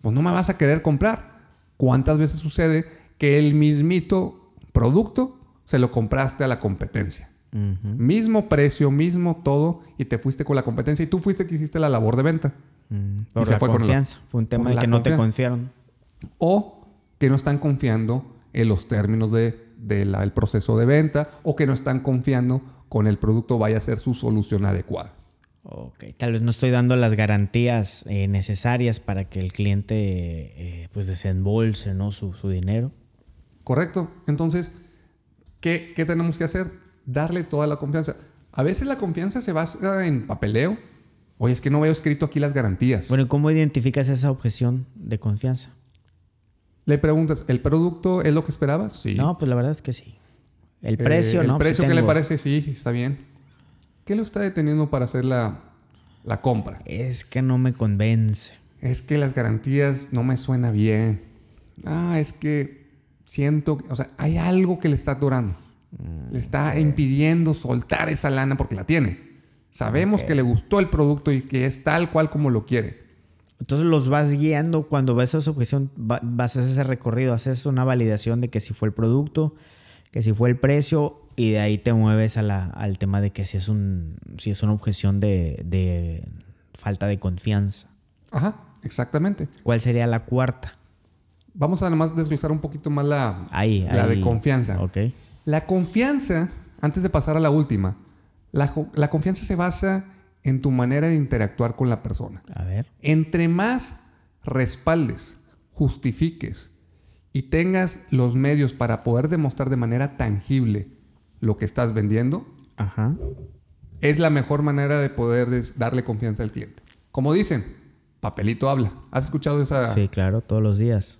Pues no me vas a querer comprar. ¿Cuántas veces sucede que el mismito producto se lo compraste a la competencia? Mismo precio, mismo todo, y te fuiste con la competencia y tú fuiste que hiciste la labor de venta. Mm, por la confianza. fue un tema de que no te confiaron. O que no están confiando en los términos del de, proceso de venta o que no están confiando con el producto vaya a ser su solución adecuada. Ok, tal vez no estoy dando las garantías eh, necesarias para que el cliente eh, pues desembolse ¿no? su, dinero. Correcto. Entonces, ¿qué, ¿qué tenemos que hacer? Darle toda la confianza. A veces la confianza se basa en papeleo. Oye, es que no veo escrito aquí las garantías. Bueno, ¿y cómo identificas esa objeción de confianza? Le preguntas, ¿el producto es lo que esperabas? Sí. No, pues la verdad es que sí. El precio, eh, ¿no? ¿El precio qué le parece? Sí, está bien. ¿Qué lo está deteniendo para hacer la, la compra? Es que no me convence. Es que las garantías no me suena bien. Ah, es que siento, o sea, hay algo que le está atorando. Le está impidiendo soltar esa lana porque la tiene. Sabemos que le gustó el producto y que es tal cual como lo quiere. Entonces los vas guiando cuando ves esa objeción, vas a hacer ese recorrido, haces una validación de que si fue el producto, que si fue el precio y de ahí te mueves a la, al tema de que si es, un, si es una objeción de, falta de confianza. Ajá, exactamente. ¿Cuál sería la cuarta? Vamos a además desglosar un poquito más la, ahí, la de confianza. Ok. La confianza, antes de pasar a la última, la, la confianza se basa en tu manera de interactuar con la persona. A ver. Entre más respaldes, justifiques y tengas los medios para poder demostrar de manera tangible lo que estás vendiendo, Ajá. es la mejor manera de poder darle confianza al cliente. Como dicen, papelito habla. ¿Has escuchado esa? Sí, claro, todos los días.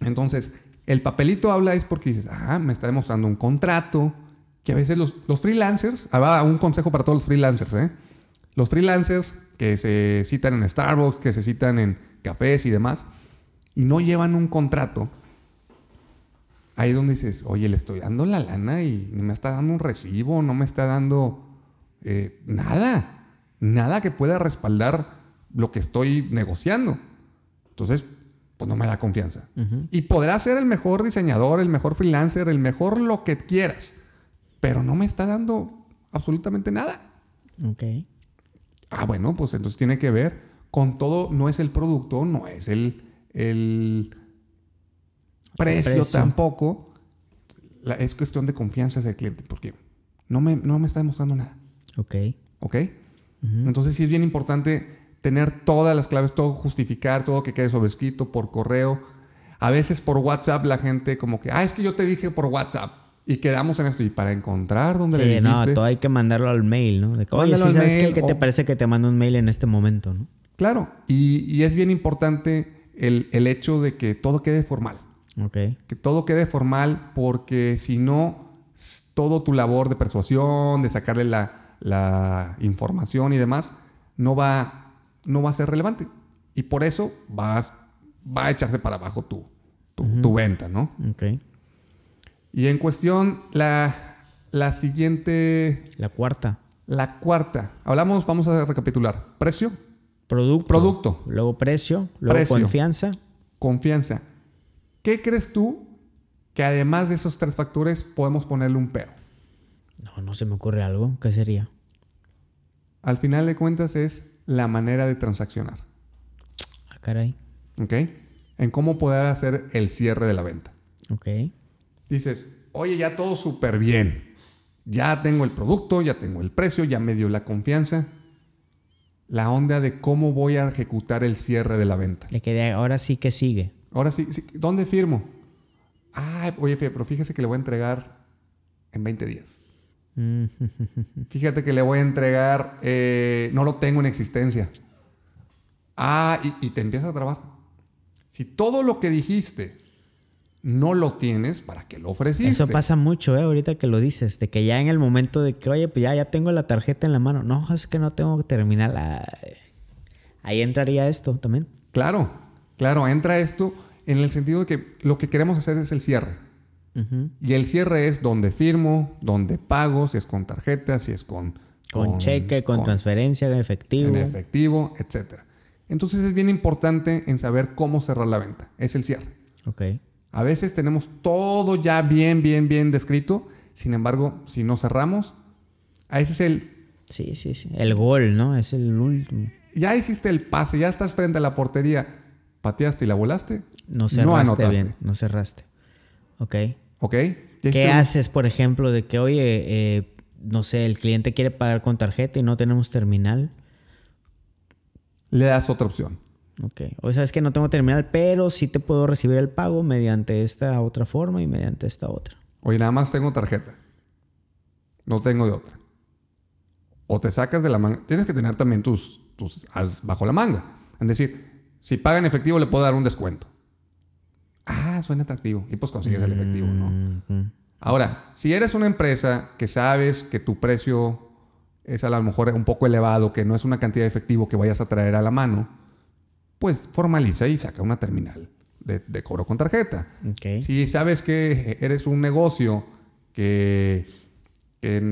Entonces, el papelito habla es porque dices, ah, me está demostrando un contrato, que a veces los, los freelancers, ah, un consejo para todos los freelancers, ¿eh? Los freelancers que se citan en Starbucks, que se citan en cafés y demás, y no llevan un contrato, ahí es donde dices, oye, le estoy dando la lana y me está dando un recibo, no me está dando eh, nada, nada que pueda respaldar lo que estoy negociando. Entonces, pues no me da confianza. Y podrás ser el mejor diseñador, el mejor freelancer, el mejor lo que quieras, pero no me está dando absolutamente nada. Ok. Ah, bueno, pues entonces tiene que ver con todo, no es el producto, no es el, el, precio, tampoco. es cuestión de confianza del cliente, porque no me, no me está demostrando nada. Ok. Ok. Entonces sí es bien importante tener todas las claves, todo justificar, todo que quede sobrescrito por correo. A veces por WhatsApp la gente como que, ah, es que yo te dije por WhatsApp. Y quedamos en esto. Y para encontrar dónde le dijiste... no, todo hay que mandarlo al mail, ¿no? Oye, ¿sí sabes qué? ¿Qué te parece que te mando un mail en este momento, no? Claro. Y, es bien importante el, hecho de que todo quede formal. Ok. Que todo quede formal porque si no, todo tu labor de persuasión, de sacarle la, información y demás, no va, no va a ser relevante. Y por eso vas, va a echarse para abajo tu, tu, venta, ¿no? Ok. Y en cuestión, la, la siguiente... La cuarta. La cuarta. Hablamos, vamos a recapitular. Precio. Producto. Producto. Luego precio. Luego confianza. Confianza. ¿Qué crees tú que además de esos tres factores podemos ponerle un pero? No, no se me ocurre algo. ¿Qué sería? Al final de cuentas es la manera de transaccionar. Ah, caray. ¿Ok? En cómo poder hacer el cierre de la venta. Ok dices, oye, ya todo súper bien. Ya tengo el producto, ya tengo el precio, ya me dio la confianza. La onda de cómo voy a ejecutar el cierre de la venta. Le quedé, ahora sí que sigue. Ahora sí, ¿dónde firmo? Ah, oye, pero fíjese que le voy a entregar en 20 días. Mm. Fíjate que le voy a entregar, eh, no lo tengo en existencia. Ah, y, y te empieza a trabar. Si todo lo que dijiste no lo tienes, ¿para que lo ofreciste? Eso pasa mucho, ¿eh? Ahorita que lo dices, de que ya en el momento de que, oye, pues ya, ya tengo la tarjeta en la mano. No, es que no tengo que terminar la... Ahí entraría esto también. Claro, claro, entra esto en el sentido de que lo que queremos hacer es el cierre. Y el cierre es donde firmo, donde pago, si es con tarjeta, si es con... Con, cheque, con, transferencia, en efectivo. En efectivo, etc. Entonces es bien importante en saber cómo cerrar la venta. Es el cierre. Ok. A veces tenemos todo ya bien, bien, bien descrito. Sin embargo, si no cerramos, a ese es el... Sí, sí, sí. El gol, ¿no? Es el último. Ya hiciste el pase, ya estás frente a la portería. ¿Pateaste y la volaste? No cerraste bien, no cerraste. Ok. Ok. ¿Qué haces, por ejemplo, de que, oye, eh, no sé, el cliente quiere pagar con tarjeta y no tenemos terminal? Le das otra opción. Ok. O sabes que no tengo terminal, pero sí te puedo recibir el pago mediante esta otra forma y mediante esta otra. Oye, nada más tengo tarjeta. No tengo de otra. O te sacas de la manga. Tienes que tener también tus, tus as bajo la manga. Es decir, si paga en efectivo le puedo dar un descuento. Ah, suena atractivo. Y pues consigues el efectivo, ¿no? Ahora, si eres una empresa que sabes que tu precio es a lo mejor un poco elevado, que no es una cantidad de efectivo que vayas a traer a la mano, pues formaliza y saca una terminal de, cobro con tarjeta. Si sabes que eres un negocio que,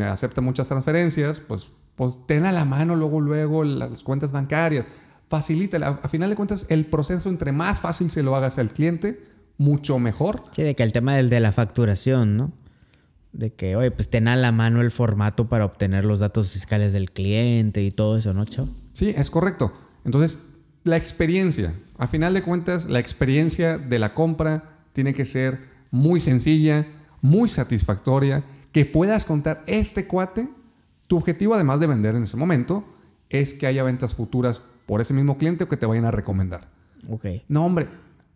acepta muchas transferencias, pues, pues ten a la mano luego, luego las cuentas bancarias. Facilita. A, final de cuentas, el proceso, entre más fácil se lo hagas al cliente, mucho mejor. Sí, de que el tema del de la facturación, ¿no? De que, oye, pues ten a la mano el formato para obtener los datos fiscales del cliente y todo eso, ¿no, Chao? Sí, es correcto. Entonces, la experiencia. A final de cuentas, la experiencia de la compra tiene que ser muy sencilla, muy satisfactoria, que puedas contar este cuate. Tu objetivo, además de vender en ese momento, es que haya ventas futuras por ese mismo cliente o que te vayan a recomendar. Ok. No, hombre,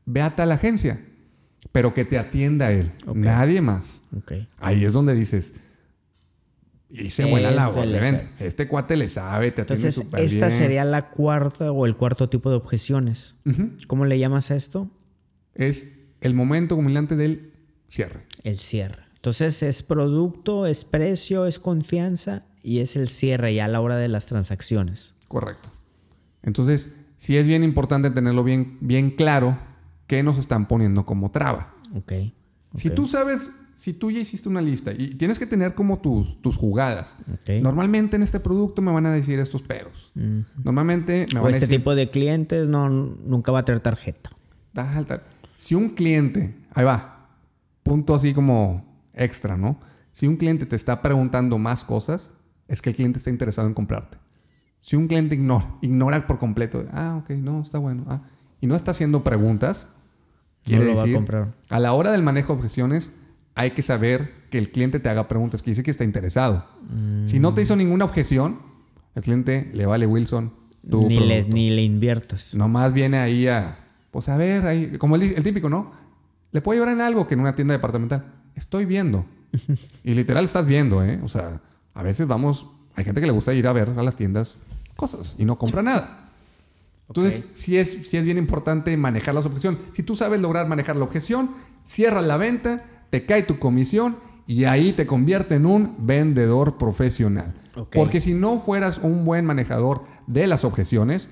ve a tal agencia, pero que te atienda él, nadie más. Okay. Ahí es donde dices, hice buena labor Este cuate le sabe, te atiende bien. Esta sería la cuarta o el cuarto tipo de objeciones. ¿Cómo le llamas a esto? Es el momento culminante del cierre. El cierre. Entonces es producto, es precio, es confianza y es el cierre ya a la hora de las transacciones. Correcto. Entonces, sí es bien importante tenerlo bien, bien claro qué nos están poniendo como traba. Ok. Si tú sabes si tú ya hiciste una lista y tienes que tener como tus, tus jugadas. Normalmente en este producto me van a decir estos peros. Normalmente me van a este tipo de clientes no, nunca va a tener tarjeta. Si un cliente, ahí va, punto así como extra, ¿no? Si un cliente te está preguntando más cosas, es que el cliente está interesado en comprarte. Si un cliente ignora, ignora por completo, ah, ok, no, está bueno, ah, y no está haciendo preguntas, quiere decir, a, a la hora del manejo de objeciones, hay que saber que el cliente te haga preguntas, que dice que está interesado. Si no te hizo ninguna objeción, el cliente le vale Wilson. ni, le, ni le inviertas. Nomás viene ahí a, pues a ver, ahí, como el, típico, ¿no? Le puedo llevar en algo que en una tienda departamental. Estoy viendo. y literal estás viendo, ¿eh? O sea, a veces vamos, hay gente que le gusta ir a ver a las tiendas cosas y no compra nada. Entonces, sí, es, sí es bien importante manejar las objeciones. Si tú sabes lograr manejar la objeción, cierras la venta te cae tu comisión y ahí te convierte en un vendedor profesional. Porque si no fueras un buen manejador de las objeciones,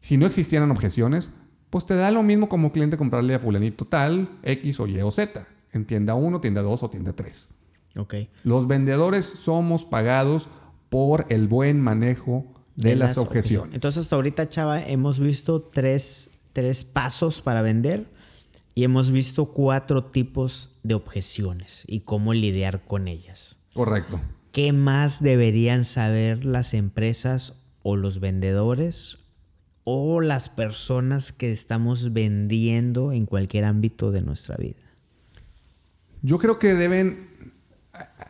si no existieran objeciones, pues te da lo mismo como cliente comprarle a fulanito tal, X o Y o Z, en tienda 1, tienda 2 o tienda 3. Okay. Los vendedores somos pagados por el buen manejo de, las, objeciones. Entonces, hasta ahorita, Chava, hemos visto tres, tres pasos para vender y hemos visto cuatro tipos de objeciones y cómo lidiar con ellas. Correcto. ¿Qué más deberían saber las empresas o los vendedores o las personas que estamos vendiendo en cualquier ámbito de nuestra vida? Yo creo que deben...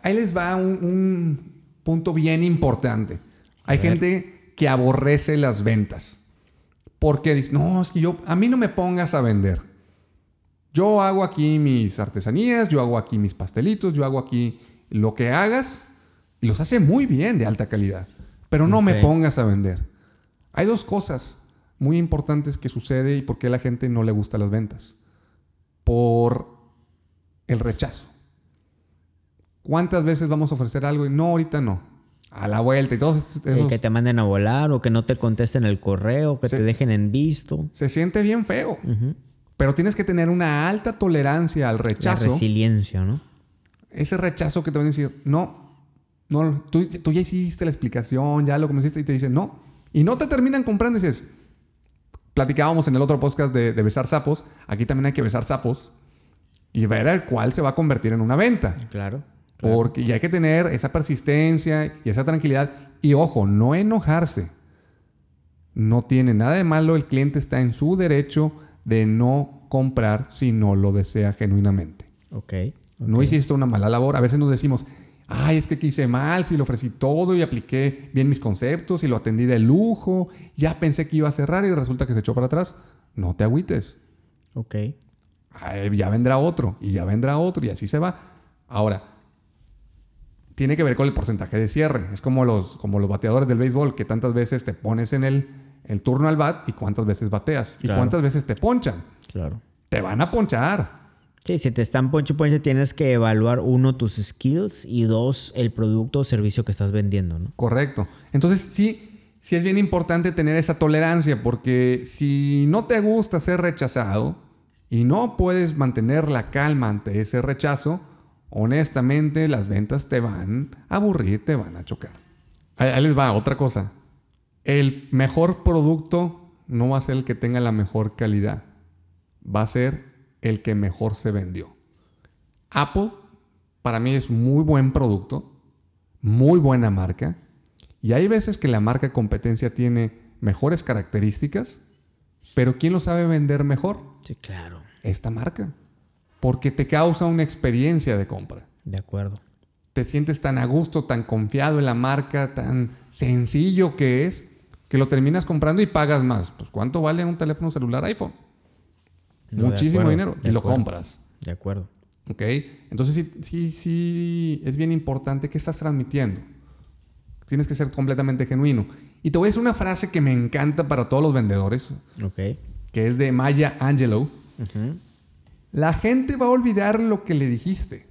Ahí les va un, punto bien importante. Hay gente que aborrece las ventas. Porque dice, no, es que yo, a mí no me pongas a vender. Yo hago aquí mis artesanías, yo hago aquí mis pastelitos, yo hago aquí lo que hagas y los hace muy bien de alta calidad. Pero no me pongas a vender. Hay dos cosas muy importantes que sucede y por qué a la gente no le gusta las ventas. Por el rechazo. ¿Cuántas veces vamos a ofrecer algo y no, ahorita no? A la vuelta y todos Que te manden a volar o que no te contesten el correo, que te dejen en visto. Se siente bien feo. Pero tienes que tener una alta tolerancia al rechazo. La resiliencia, ¿no? Ese rechazo que te van a decir, no, no, tú, tú ya hiciste la explicación, ya lo conociste y te dicen, no. Y no te terminan comprando y dices, platicábamos en el otro podcast de, de besar sapos, aquí también hay que besar sapos y ver el cuál se va a convertir en una venta. Claro. Porque y hay que tener esa persistencia y esa tranquilidad. Y ojo, no enojarse. No tiene nada de malo, el cliente está en su derecho de no comprar si no lo desea genuinamente. Ok. No hiciste una mala labor. A veces nos decimos, ay, es que hice mal, si lo ofrecí todo y apliqué bien mis conceptos y lo atendí de lujo, ya pensé que iba a cerrar y resulta que se echó para atrás. No te agüites. Ok. ya vendrá otro y ya vendrá otro y así se va. Ahora, tiene que ver con el porcentaje de cierre. Es como los, como los bateadores del béisbol, que tantas veces te pones en el, el turno al bat y cuántas veces bateas. Y cuántas veces te ponchan. Claro. Te van a ponchar. Sí, si te están ponche ponche, tienes que evaluar uno tus skills y dos el producto o servicio que estás vendiendo, ¿no? Correcto. Entonces sí, sí es bien importante tener esa tolerancia porque si no te gusta ser rechazado y no puedes mantener la calma ante ese rechazo, honestamente las ventas te van a aburrir, te van a chocar. Ahí, les va otra cosa. El mejor producto no va a ser el que tenga la mejor calidad. Va a ser el que mejor se vendió. Apple para mí es muy buen producto, muy buena marca. Y hay veces que la marca competencia tiene mejores características, pero ¿quién lo sabe vender mejor? Sí, claro. Esta marca porque te causa una experiencia de compra. De acuerdo. Te sientes tan a gusto, tan confiado en la marca, tan sencillo que es, que lo terminas comprando y pagas más. Pues ¿cuánto vale un teléfono celular iPhone? Muchísimo dinero. y lo compras. De acuerdo. ¿Ok? Entonces sí, sí, sí, es bien importante que estás transmitiendo. Tienes que ser completamente genuino. Y te voy a decir una frase que me encanta para todos los vendedores. Ok. Que es de Maya Angelou. La gente va a olvidar lo que le dijiste.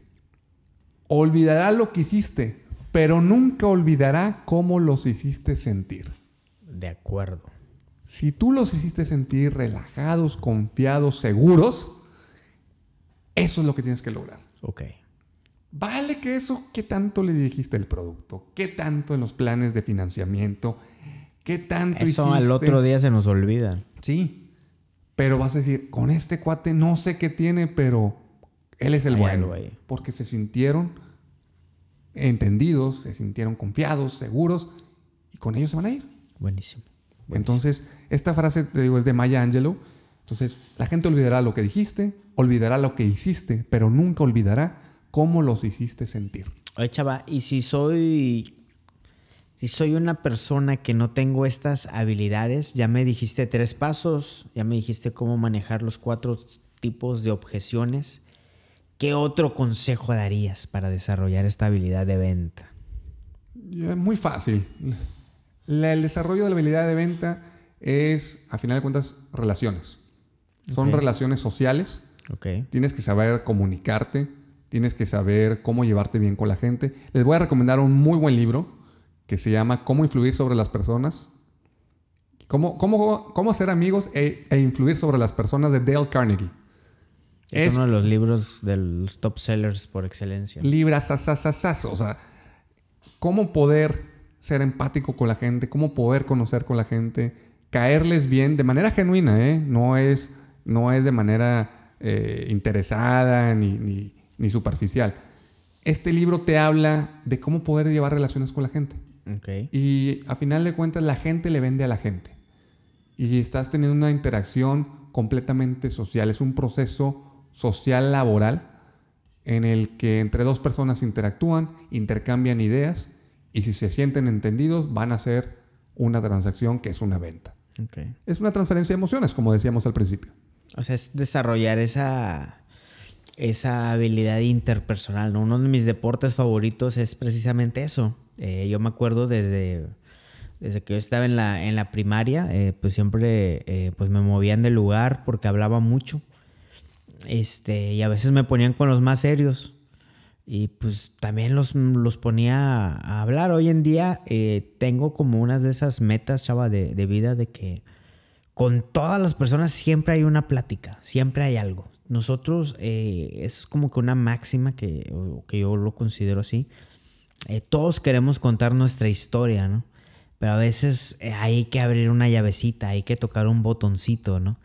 Olvidará lo que hiciste, pero nunca olvidará cómo los hiciste sentir. De acuerdo. Si tú los hiciste sentir relajados, confiados, seguros, eso es lo que tienes que lograr. Ok. Vale que eso, ¿qué tanto le dijiste el producto? ¿Qué tanto en los planes de financiamiento? ¿Qué tanto eso al otro día se nos olvida. Sí. Pero vas a decir, con este cuate no sé qué tiene, pero él es el bueno. Porque se sintieron entendidos, se sintieron confiados, seguros, y con ellos se van a ir. Buenísimo. Entonces, esta frase, te digo, es de Maya Angelou. Entonces, la gente olvidará lo que dijiste, olvidará lo que hiciste, pero nunca olvidará cómo los hiciste sentir. Oye, chava, y si soy si soy una persona que no tengo estas habilidades, ya me dijiste tres pasos, ya me dijiste cómo manejar los cuatro tipos de objeciones. ¿Qué otro consejo darías para desarrollar esta habilidad de venta? Muy fácil. el desarrollo de la habilidad de venta es, a final de cuentas, relaciones. Son relaciones sociales. Tienes que saber comunicarte, tienes que saber cómo llevarte bien con la gente. Les voy a recomendar un muy buen libro que se llama Cómo influir sobre las personas. Cómo, cómo, cómo hacer amigos e, e, influir sobre las personas de Dale Carnegie. Es, uno de los libros de los top sellers por excelencia. Libras, O sea, cómo poder ser empático con la gente, cómo poder conocer con la gente, caerles bien de manera genuina, ¿eh? No es, no es de manera eh, interesada ni, ni, ni superficial. Este libro te habla de cómo poder llevar relaciones con la gente. Y a final de cuentas la gente le vende a la gente. Y estás teniendo una interacción completamente social. Es un proceso social laboral en el que entre dos personas interactúan, intercambian ideas y si se sienten entendidos van a hacer una transacción que es una venta. Es una transferencia de emociones, como decíamos al principio. O sea, es desarrollar esa, esa habilidad interpersonal. Uno de mis deportes favoritos es precisamente eso, eh, yo me acuerdo desde, desde que yo estaba en la, en la primaria, eh, pues siempre eh, pues me movían de lugar porque hablaba mucho. Este, y a veces me ponían con los más serios. Y pues también los, los ponía a hablar. Hoy en día tengo como unas de esas metas, chava, de, de vida de que con todas las personas siempre hay una plática, siempre hay algo. Nosotros, eh, es como que una máxima que, que yo lo considero así. Eh, todos queremos contar nuestra historia, ¿no? Pero a veces eh, hay que abrir una llavecita, hay que tocar un botoncito, ¿no?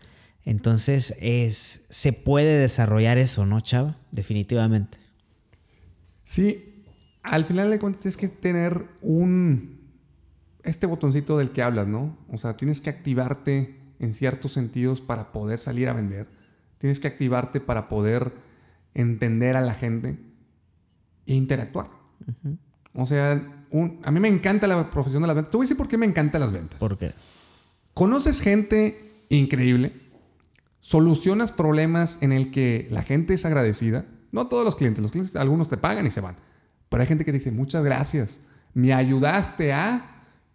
Entonces, es, se puede desarrollar eso, ¿no, Chava? Definitivamente. Sí, al final de cuentas es que tener un... Este botoncito del que hablas, ¿no? O sea, tienes que activarte en ciertos sentidos para poder salir a vender. Tienes que activarte para poder entender a la gente e interactuar. O sea, a mí me encanta la profesión de las ventas. Te voy a decir por qué me encantan las ventas. ¿Por qué? Conoces gente increíble, solucionas problemas en el que la gente es agradecida. No todos los clientes, los clientes algunos te pagan y se van. Pero hay gente que dice, muchas gracias, me ayudaste a...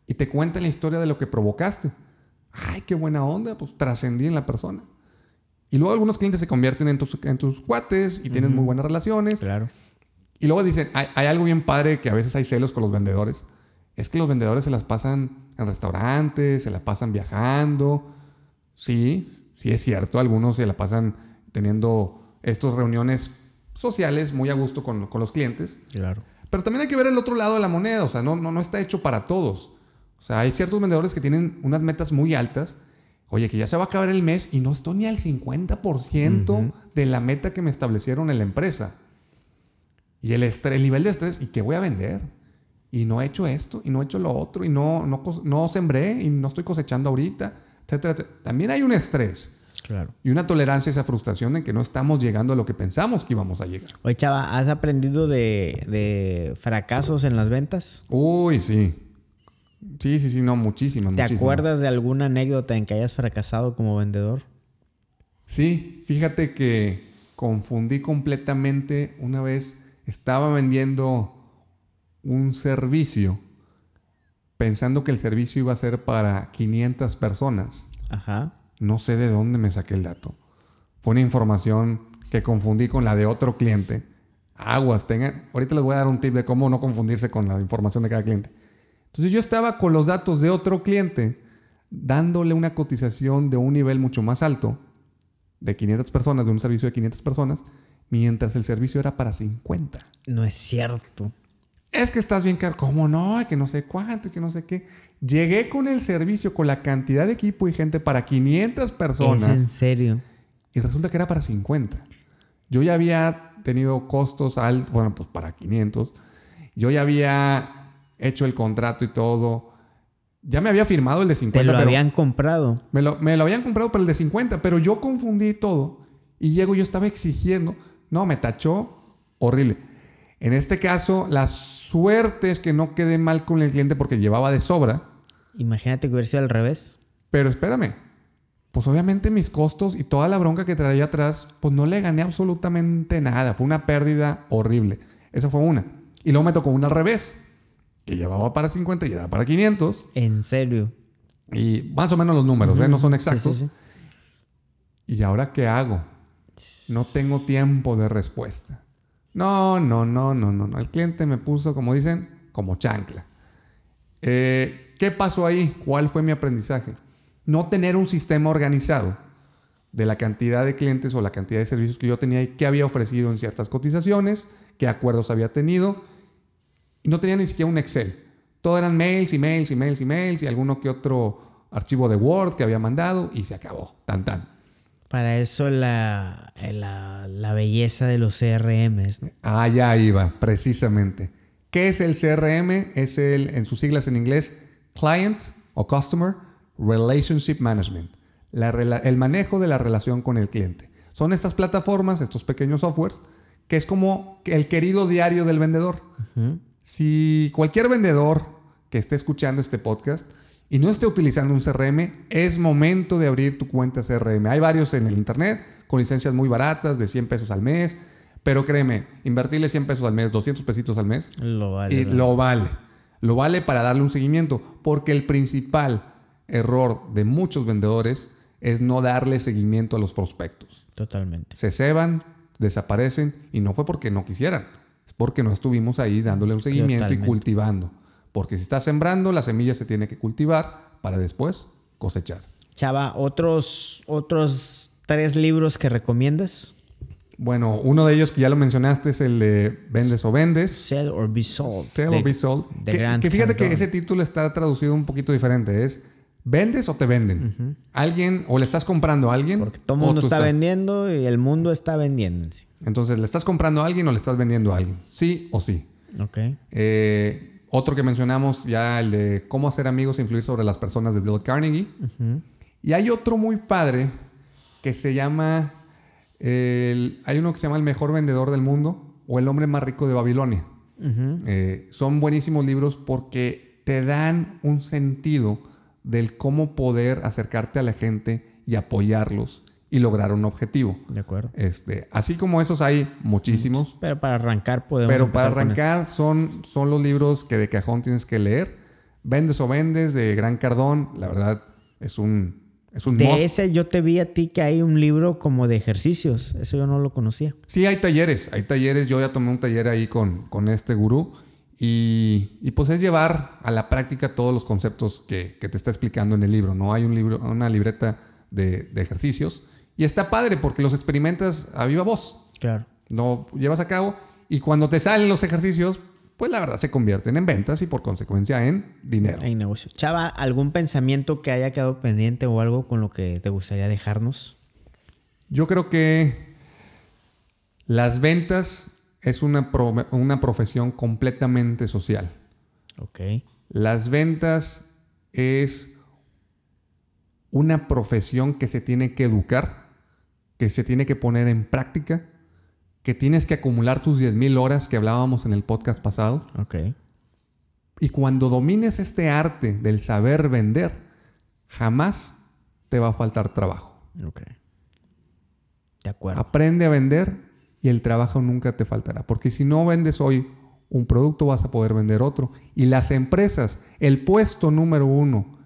Y te cuenta la historia de lo que provocaste ay, qué buena onda, pues trascendí en la persona. Y luego algunos clientes se convierten en tus, en tus cuates y tienen muy buenas relaciones. Claro. Y luego dicen, hay, algo bien padre que a veces hay celos con los vendedores. Es que los vendedores se las pasan en restaurantes, se la pasan viajando. Sí, sí es cierto, algunos se la pasan teniendo estas reuniones sociales muy a gusto con, con, los clientes. Claro. Pero también hay que ver el otro lado de la moneda, o sea, no, no, no está hecho para todos. O sea, hay ciertos vendedores que tienen unas metas muy altas. Oye, que ya se va a acabar el mes y no estoy ni al 50% de la meta que me establecieron en la empresa. Y el, estrés, el nivel de estrés, ¿y qué voy a vender? Y no he hecho esto, y no he hecho lo otro, y no, no, no sembré, y no estoy cosechando ahorita, etcétera, etcétera. También hay un estrés. Claro. Y una tolerancia a esa frustración de que no estamos llegando a lo que pensamos que íbamos a llegar. Oye, Chava, ¿has aprendido de, de fracasos en las ventas? Uy, sí. Sí, sí, sí, no, muchísimas. ¿Te acuerdas de alguna anécdota en que hayas fracasado como vendedor? Sí, fíjate que confundí completamente una vez, estaba vendiendo un servicio pensando que el servicio iba a ser para 500 personas. Ajá. No sé de dónde me saqué el dato. Fue una información que confundí con la de otro cliente. Aguas, tengan. Ahorita les voy a dar un tip de cómo no confundirse con la información de cada cliente. Entonces yo estaba con los datos de otro cliente dándole una cotización de un nivel mucho más alto, de 500 personas, de un servicio de 500 personas, mientras el servicio era para 50. No es cierto. Es que estás bien caro. ¿Cómo no? Que no sé cuánto, que no sé qué. Llegué con el servicio, con la cantidad de equipo y gente para 500 personas. ¿Es en serio? Y resulta que era para 50. Yo ya había tenido costos altos, bueno, pues para 500. Yo ya había hecho el contrato y todo. Ya me había firmado el de 50. Te lo habían comprado. Me lo, me lo habían comprado para el de 50, pero yo confundí todo. Y llego, yo estaba exigiendo. No, me tachó horrible. En este caso, la suerte es que no quedé mal con el cliente porque llevaba de sobra. Imagínate que hubiera sido al revés. Pero espérame. Pues obviamente mis costos y toda la bronca que traía atrás, pues no le gané absolutamente nada. Fue una pérdida horrible. Esa fue una. Y luego me tocó una al revés que llevaba para 50 y era para 500. ¿En serio? Y más o menos los números, ¿eh? No son exactos. ¿Y ahora qué hago? No tengo tiempo de respuesta. No, no, no, no, no, no. El cliente me puso, como dicen, como chancla. Eh, ¿Qué pasó ahí? ¿Cuál fue mi aprendizaje? No tener un sistema organizado de la cantidad de clientes o la cantidad de servicios que yo tenía y qué había ofrecido en ciertas cotizaciones, qué acuerdos había tenido no tenía ni siquiera un Excel. Todo eran mails, emails, emails, emails y alguno que otro archivo de Word que había mandado y se acabó. Tan, tan. Para eso la, la, belleza de los CRMs. ¿no? Ah, ya iba, precisamente. ¿Qué es el CRM? Es el, en sus siglas en inglés, Client o Customer Relationship Management. el manejo de la relación con el cliente. Son estas plataformas, estos pequeños softwares, que es como el querido diario del vendedor. Si cualquier vendedor que esté escuchando este podcast y no esté utilizando un CRM, es momento de abrir tu cuenta CRM. Hay varios en el internet con licencias muy baratas de 100 pesos al mes, pero créeme, invertirle 100 pesos al mes, 200 pesitos al mes, lo vale. Y lo vale. Lo vale para darle un seguimiento, porque el principal error de muchos vendedores es no darle seguimiento a los prospectos. Totalmente. Se ceban, desaparecen y no fue porque no quisieran es porque no estuvimos ahí dándole un seguimiento y cultivando. Porque si está sembrando, la semilla se tiene que cultivar para después cosechar. Chava, ¿otros, otros tres libros que recomiendas? Bueno, uno de ellos que ya lo mencionaste es el de Vendes o Vendes. Sell or Be Sold. Sell or Be Sold. que, fíjate que ese título está traducido un poquito diferente. Es ¿Vendes o te venden? ¿Alguien o le estás comprando a alguien? Porque todo el mundo está vendiendo y el mundo está vendiendo. Entonces, ¿le estás comprando a alguien o le estás vendiendo a alguien? Sí o sí. Ok. Eh, otro que mencionamos ya, el de cómo hacer amigos e influir sobre las personas de Dale Carnegie. Y hay otro muy padre que se llama... hay uno que se llama El mejor vendedor del mundo o El hombre más rico de Babilonia. Eh, son buenísimos libros porque te dan un sentido del cómo poder acercarte a la gente y apoyarlos y lograr un objetivo. De acuerdo. Este, así como esos hay muchísimos. Pero para arrancar podemos. Pero para arrancar son, son los libros que de cajón tienes que leer. Vendes o vendes de Gran Cardón, la verdad es un es un de ese yo te vi a ti que hay un libro como de ejercicios. Eso yo no lo conocía. Sí, hay talleres. Hay talleres. Yo ya tomé un taller ahí con, con este gurú. Y, pues es llevar a la práctica todos los conceptos que, te está explicando en el libro. No hay un libro, una libreta de, ejercicios. Y está padre porque los experimentas a viva voz. Claro. Lo llevas a cabo y cuando te salen los ejercicios, pues la verdad se convierten en ventas y por consecuencia en dinero. En negocio. Chava, ¿algún pensamiento que haya quedado pendiente o algo con lo que te gustaría dejarnos? Yo creo que las ventas es una, una profesión completamente social. Ok. Las ventas es una profesión que se tiene que educar, que se tiene que poner en práctica, que tienes que acumular tus 10.000 horas que hablábamos en el podcast pasado. Ok. Y cuando domines este arte del saber vender, jamás te va a faltar trabajo. Ok. De acuerdo. Aprende a vender el trabajo nunca te faltará. Porque si no vendes hoy un producto, vas a poder vender otro. Y las empresas, el puesto número uno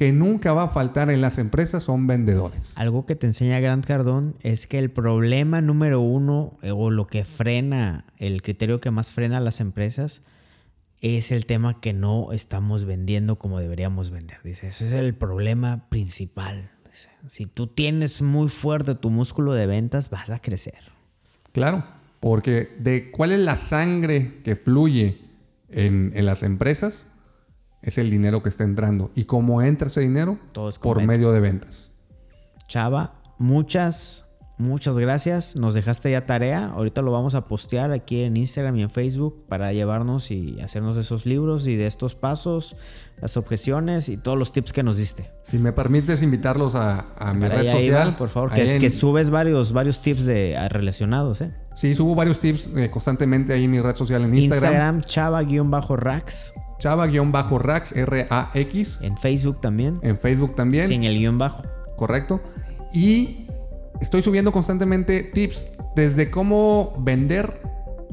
que nunca va a faltar en las empresas son vendedores. Algo que te enseña Grant Cardón es que el problema número uno eh, o lo que frena, el criterio que más frena a las empresas es el tema que no estamos vendiendo como deberíamos vender. Dice, ese es el problema principal. Si tú tienes muy fuerte tu músculo de ventas, vas a crecer. Claro, porque de cuál es la sangre que fluye en, las empresas, es el dinero que está entrando. ¿Y cómo entra ese dinero? Por medio de ventas. Chava, muchas Muchas gracias. Nos dejaste ya tarea. Ahorita lo vamos a postear aquí en Instagram y en Facebook para llevarnos y hacernos esos libros y de estos pasos, las objeciones y todos los tips que nos diste. Si me permites invitarlos a, mi red social. por favor, que, subes varios, varios tips de, relacionados. ¿eh? Sí, subo varios tips eh, constantemente ahí en mi red social en Instagram. Instagram, chava-rax. Chava-rax, R-A-X. En Facebook también. En Facebook también. Sin el guion bajo. Correcto. Y estoy subiendo constantemente tips desde cómo vender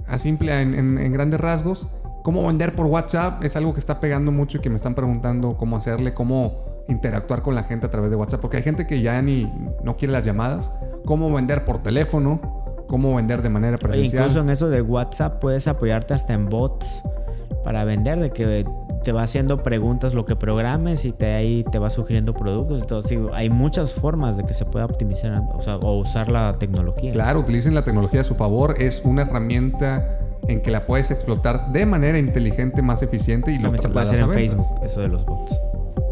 a simple, en, grandes rasgos. Cómo vender por WhatsApp es algo que está pegando mucho y que me están preguntando cómo hacerle, cómo interactuar con la gente a través de WhatsApp, porque hay gente que ya ni no quiere las llamadas. Cómo vender por teléfono, cómo vender de manera presencial. incluso en eso de WhatsApp puedes apoyarte hasta en bots para vender, de que te va haciendo preguntas lo que programes y te, ahí te va sugiriendo productos. Entonces, hay muchas formas de que se pueda optimizar o, usar la tecnología. Claro, utilicen la tecnología a su favor. Es una herramienta en que la puedes explotar de manera inteligente, más eficiente y lo También se puede hacer en Facebook, eso de los bots.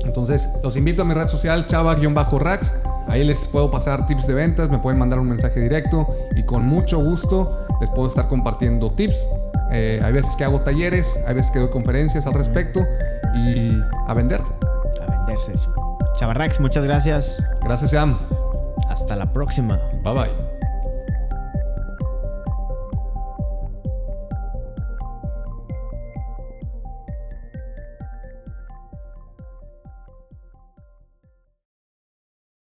Entonces, los invito a mi red social chava-rax. Ahí les puedo pasar tips de ventas, me pueden mandar un mensaje directo y con mucho gusto les puedo estar compartiendo tips eh, hay veces que hago talleres, hay veces que doy conferencias al respecto y a vender. A venderse. Chavarrax, muchas gracias. Gracias, Sam. Hasta la próxima. Bye bye.